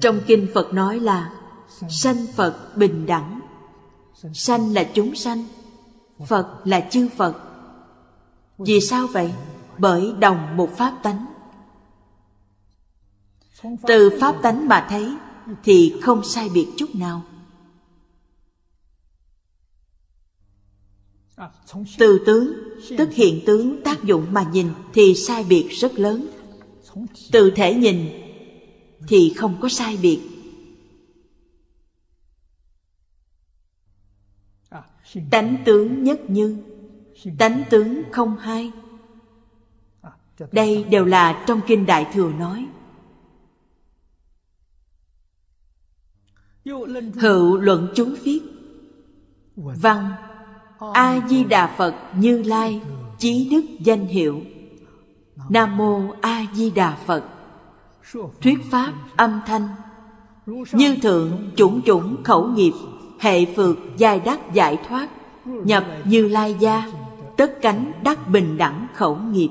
S2: Trong kinh phật nói là, sanh phật bình đẳng. Sanh là chúng sanh, phật là chư phật. Vì sao vậy? Bởi đồng một pháp tánh. Từ pháp tánh mà thấy thì không sai biệt chút nào. Từ tướng tức hiện tướng tác dụng mà nhìn thì sai biệt rất lớn. Từ thể nhìn thì không có sai biệt. Tánh tướng nhất như, tánh tướng không hai. Đây đều là trong kinh đại thừa nói. Hữu luận chúng viết, văn a di đà phật như lai, chí đức danh hiệu. Nam mô a di đà phật. Thuyết pháp âm thanh. Như thượng chủng chủng khẩu nghiệp, hệ phượt giai đắc giải thoát, nhập như lai gia, tất cánh đắc bình đẳng khẩu nghiệp.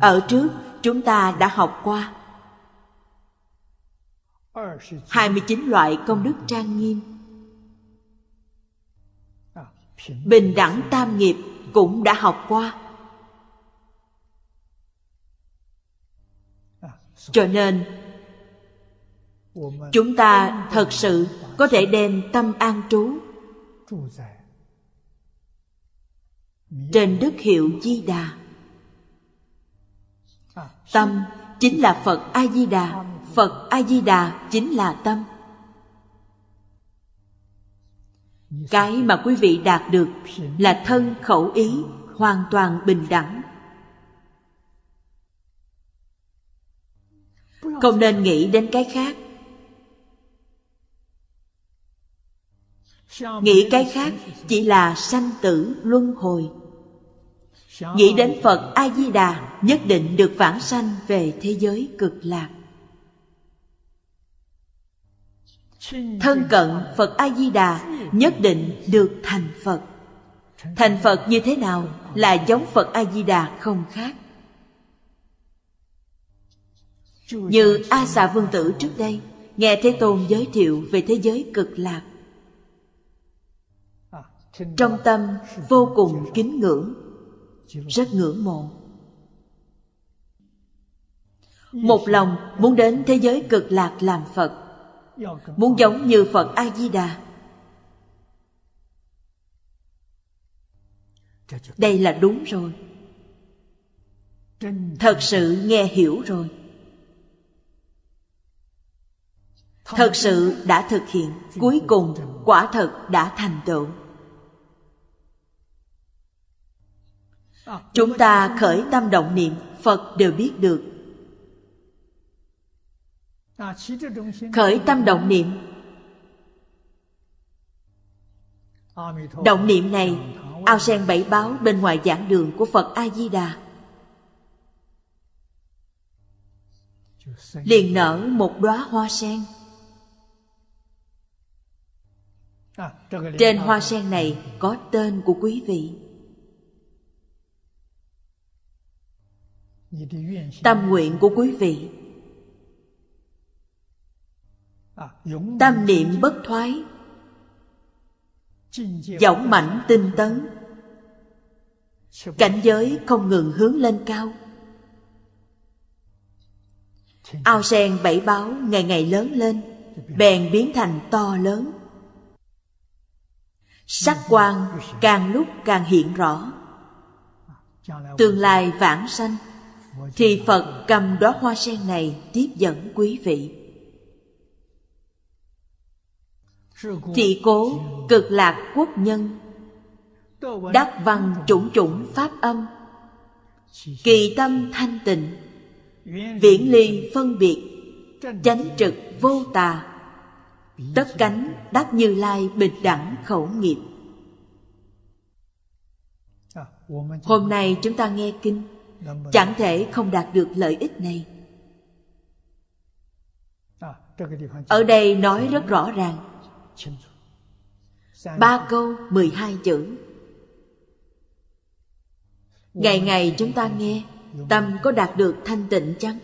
S2: Ở trước, chúng ta đã học qua 29 loại công đức trang nghiêm. Bình đẳng tam nghiệp cũng đã học qua. Cho nên Chúng ta thật sự có thể đem tâm an trú Trên đức hiệu Di Đà. Tâm chính là Phật A-di-đà Phật A-di-đà chính là tâm cái mà quý vị đạt được là thân khẩu ý hoàn toàn bình đẳng. Không nên nghĩ đến cái khác. Nghĩ cái khác chỉ là sanh tử luân hồi. Nghĩ đến phật a di đà nhất định được vãng sanh về thế giới cực lạc. Thân cận Phật A-di-đà Nhất định được thành Phật. Thành Phật như thế nào Là giống Phật A-di-đà không khác? Như A xà Vương Tử trước đây, Nghe Thế Tôn giới thiệu về thế giới cực lạc. Trong tâm vô cùng kính ngưỡng, Rất ngưỡng mộ. Một lòng muốn đến thế giới cực lạc làm Phật Muốn giống như Phật A-di-đà. Đây là đúng rồi. Thật sự nghe hiểu rồi. Thật sự đã thực hiện. Cuối cùng, quả thật đã thành tựu. Chúng ta khởi tâm động niệm, phật đều biết được khởi tâm động niệm. Động niệm này ao sen bảy báo bên ngoài giảng đường của phật a di đà liền nở một đóa hoa sen. Trên hoa sen này có tên của quý vị. Tâm nguyện của quý vị tâm niệm bất thoái. Dõng mãnh tinh tấn. Cảnh giới không ngừng hướng lên cao. Ao sen bảy báo ngày ngày lớn lên, bèn biến thành to lớn. Sắc quang càng lúc càng hiện rõ. Tương lai vãng sanh, thì phật cầm đóa hoa sen này tiếp dẫn quý vị. Thị cố cực lạc quốc nhân. Đắc văn chủng chủng pháp âm. Kỳ tâm thanh tịnh. Viễn ly phân biệt. Chánh trực vô tà. Tất cánh đắc như lai bình đẳng khẩu nghiệp. Hôm nay chúng ta nghe kinh. Chẳng thể không đạt được lợi ích này. Ở đây nói rất rõ ràng ba câu mười hai chữ. Ngày ngày chúng ta nghe tâm có đạt được thanh tịnh chăng?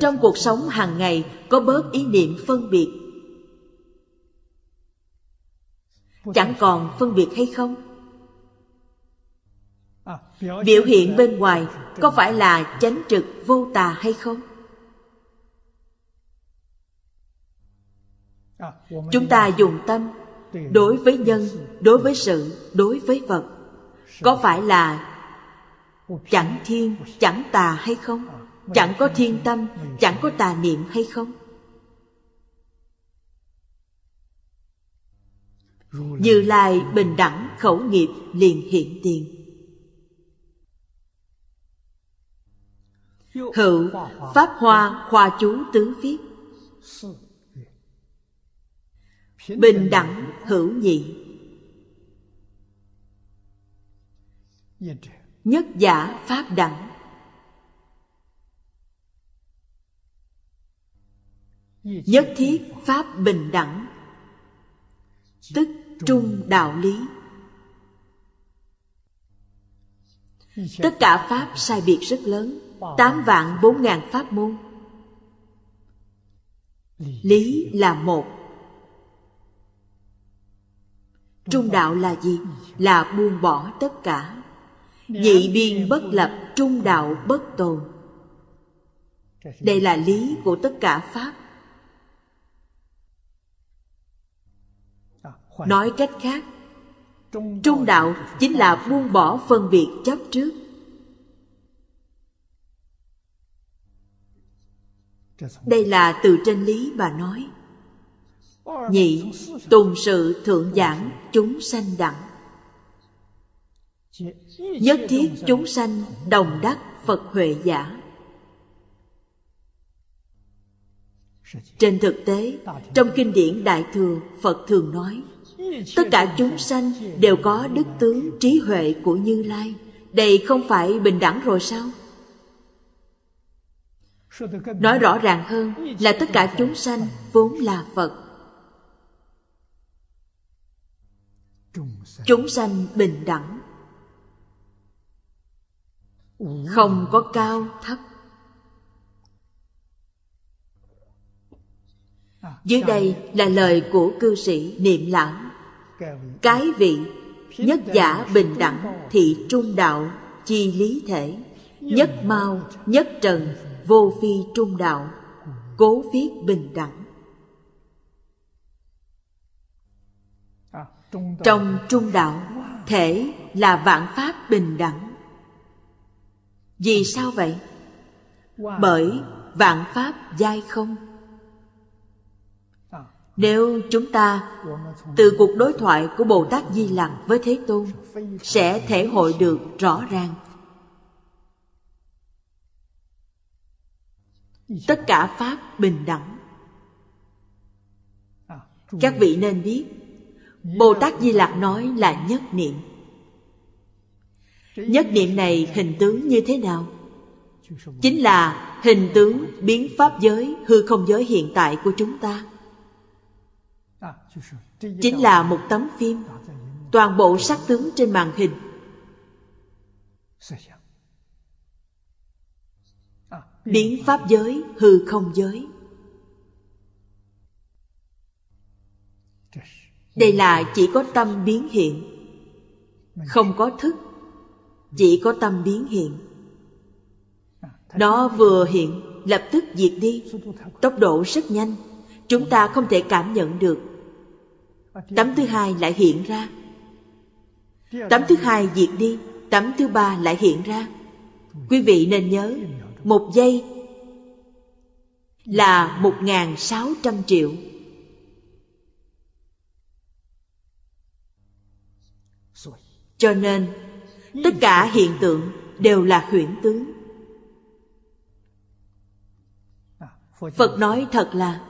S2: Trong cuộc sống hàng ngày có bớt ý niệm phân biệt? Chẳng còn phân biệt hay không biểu hiện bên ngoài có phải là chánh trực vô tà hay không? Chúng ta dùng tâm đối với nhân, đối với sự, đối với vật. Có phải là chẳng thiên, chẳng tà hay không? Chẳng có thiên tâm, chẳng có tà niệm hay không? Như lai bình đẳng khẩu nghiệp liền hiện tiền. Hữu, pháp hoa hoa chú tứ viết. Bình đẳng hữu nhị. Nhất giả pháp đẳng. Nhất thiết pháp bình đẳng. Tức trung đạo lý. Tất cả pháp sai biệt rất lớn tám vạn bốn ngàn pháp môn. Lý là một. Trung đạo là gì? Là buông bỏ tất cả. Nhị biên bất lập, trung đạo bất tồn. Đây là lý của tất cả pháp. Nói cách khác, trung đạo chính là buông bỏ phân biệt chấp trước. Đây là từ trên lý bà nói nhị tùng sự thượng giảng chúng sanh đẳng nhất thiết chúng sanh đồng đắc phật huệ giả Trên thực tế, trong kinh điển Đại Thừa, Phật thường nói, tất cả chúng sanh đều có đức tướng trí huệ của Như Lai. Đây không phải bình đẳng rồi sao? Nói rõ ràng hơn là tất cả chúng sanh vốn là Phật. Chúng sanh bình đẳng. Không có cao thấp. Dưới đây là lời của cư sĩ Niệm Lão. Cái vị nhất giả bình đẳng thị trung đạo chi lý thể nhất mau nhất trần vô phi trung đạo cố viết bình đẳng. Trong trung đạo thể là vạn pháp bình đẳng. Vì sao vậy? Bởi vạn pháp giai không. Nếu chúng ta từ cuộc đối thoại của Bồ Tát Di Lặc với Thế Tôn sẽ thể hội được rõ ràng. Tất cả Pháp bình đẳng. Các vị nên biết, Bồ Tát Di Lặc nói là nhất niệm. Nhất niệm này hình tướng như thế nào? Chính là hình tướng biến pháp giới, hư không giới hiện tại của chúng ta chính là một tấm phim toàn bộ sắc tướng trên màn hình biến pháp giới hư không giới. Đây là chỉ có tâm biến hiện. Không có thức, chỉ có tâm biến hiện. Nó vừa hiện, lập tức diệt đi. Tốc độ rất nhanh, chúng ta không thể cảm nhận được. Tấm thứ hai lại hiện ra. Tấm thứ hai diệt đi, tấm thứ ba lại hiện ra. Quý vị nên nhớ một giây là một ngàn sáu trăm triệu. Cho nên, tất cả hiện tượng đều là huyễn tướng. Phật nói thật là,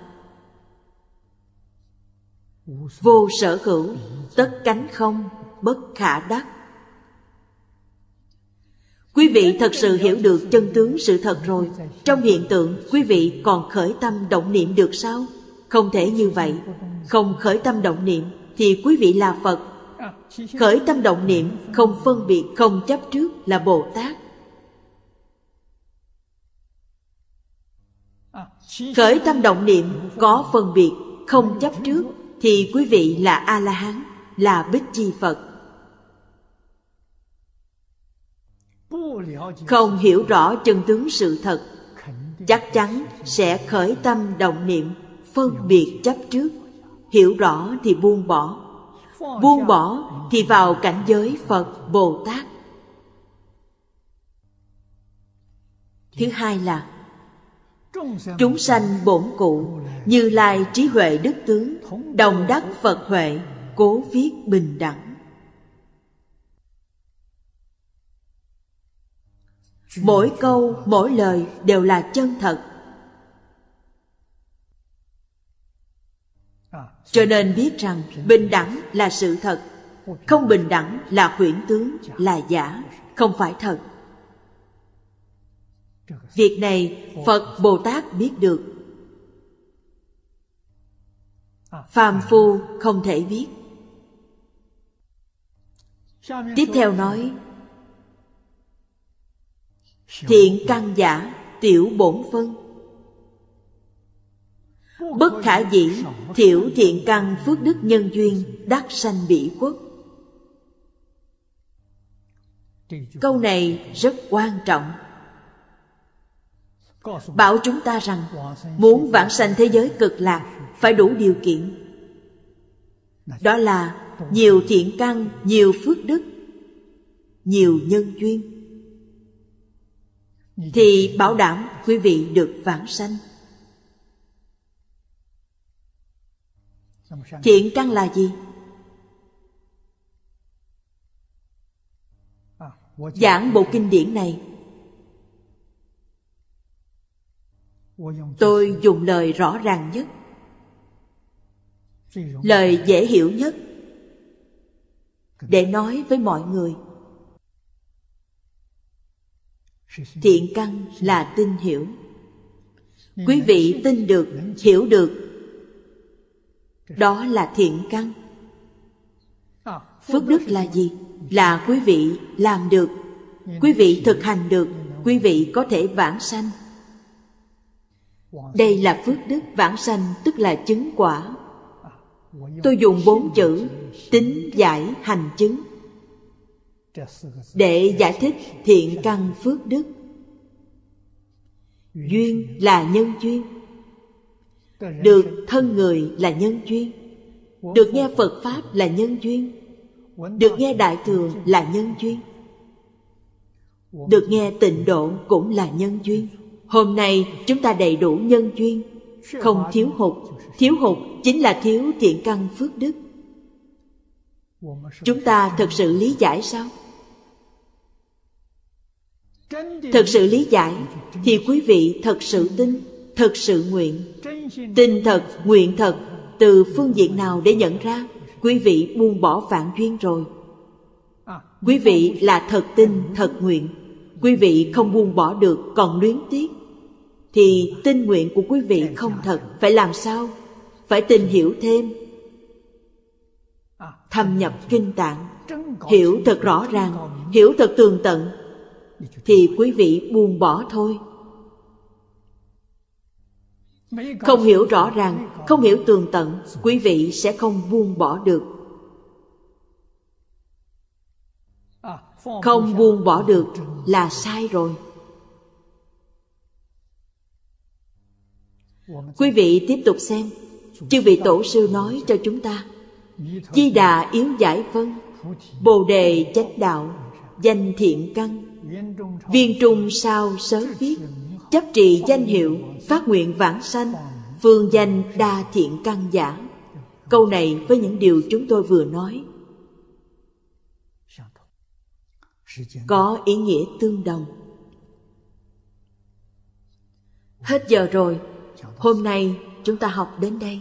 S2: vô sở hữu, tất cánh không, bất khả đắc quý vị thật sự hiểu được chân tướng sự thật rồi. Trong hiện tượng, quý vị còn khởi tâm động niệm được sao? Không thể như vậy. Không khởi tâm động niệm, thì quý vị là phật. Khởi tâm động niệm, không phân biệt, không chấp trước là bồ tát. Khởi tâm động niệm, có phân biệt, không chấp trước, thì quý vị là a la hán là bích chi phật. Không hiểu rõ chân tướng sự thật, chắc chắn sẽ khởi tâm động niệm, phân biệt chấp trước. Hiểu rõ thì buông bỏ. Buông bỏ thì vào cảnh giới phật bồ tát. Thứ hai là, Chúng sanh bổn cụ Như lai trí huệ đức tướng, Đồng đắc Phật huệ, Cố viết bình đẳng. Mỗi câu, mỗi lời đều là chân thật. Cho nên biết rằng bình đẳng là sự thật Không bình đẳng là huyễn tướng, là giả Không phải thật. Việc này Phật Bồ Tát biết được. Phàm phu không thể biết. Tiếp theo nói Thiện căn giả tiểu bổn phân. Bất khả dĩ thiểu thiện căn phước đức nhân duyên đắc sanh bị quốc. Câu này rất quan trọng. Bảo chúng ta rằng muốn vãng sanh thế giới cực lạc phải đủ điều kiện. Đó là nhiều thiện căn nhiều phước đức nhiều nhân duyên thì bảo đảm quý vị được vãng sanh. Thiện căn là gì? Giảng bộ kinh điển này. Tôi dùng lời rõ ràng nhất. Lời dễ hiểu nhất. Để nói với mọi người thiện căn là tin hiểu. Quý vị tin được, hiểu được. Đó là thiện căn. Phước đức là gì? Là quý vị làm được. Quý vị thực hành được, quý vị có thể vãng sanh. Đây là phước đức vãng sanh, tức là chứng quả. Tôi dùng bốn chữ tính giải hành chứng để giải thích thiện căn phước đức. Duyên là nhân duyên. Được thân người là nhân duyên. Được nghe phật pháp là nhân duyên. Được nghe đại thừa là nhân duyên. Được nghe tịnh độ cũng là nhân duyên. Hôm nay chúng ta đầy đủ nhân duyên. Không thiếu hụt. Thiếu hụt chính là thiếu thiện căn phước đức chúng ta thực sự lý giải sao? Thực sự lý giải thì quý vị thật sự tin, thật sự nguyện. Tin thật, nguyện thật từ phương diện nào để nhận ra? Quý vị buông bỏ vạn duyên rồi. Quý vị là thật tin, thật nguyện. Quý vị không buông bỏ được, còn luyến tiếc. Thì tin nguyện của quý vị không thật. Phải làm sao? Phải tìm hiểu thêm thâm nhập kinh tạng hiểu thật rõ ràng hiểu thật tường tận thì quý vị buông bỏ thôi. Không hiểu rõ ràng không hiểu tường tận quý vị sẽ không buông bỏ được. Không buông bỏ được là sai rồi. Quý vị tiếp tục xem chư vị tổ sư nói cho chúng ta di đà yếu giải phân bồ đề chánh đạo, danh thiện căn. Viên trung sao sớ viết, chấp trì danh hiệu, phát nguyện vãng sanh, phương danh đa thiện căn giả. Câu này với những điều chúng tôi vừa nói. Có ý nghĩa tương đồng. Hết giờ rồi. Hôm nay chúng ta học đến đây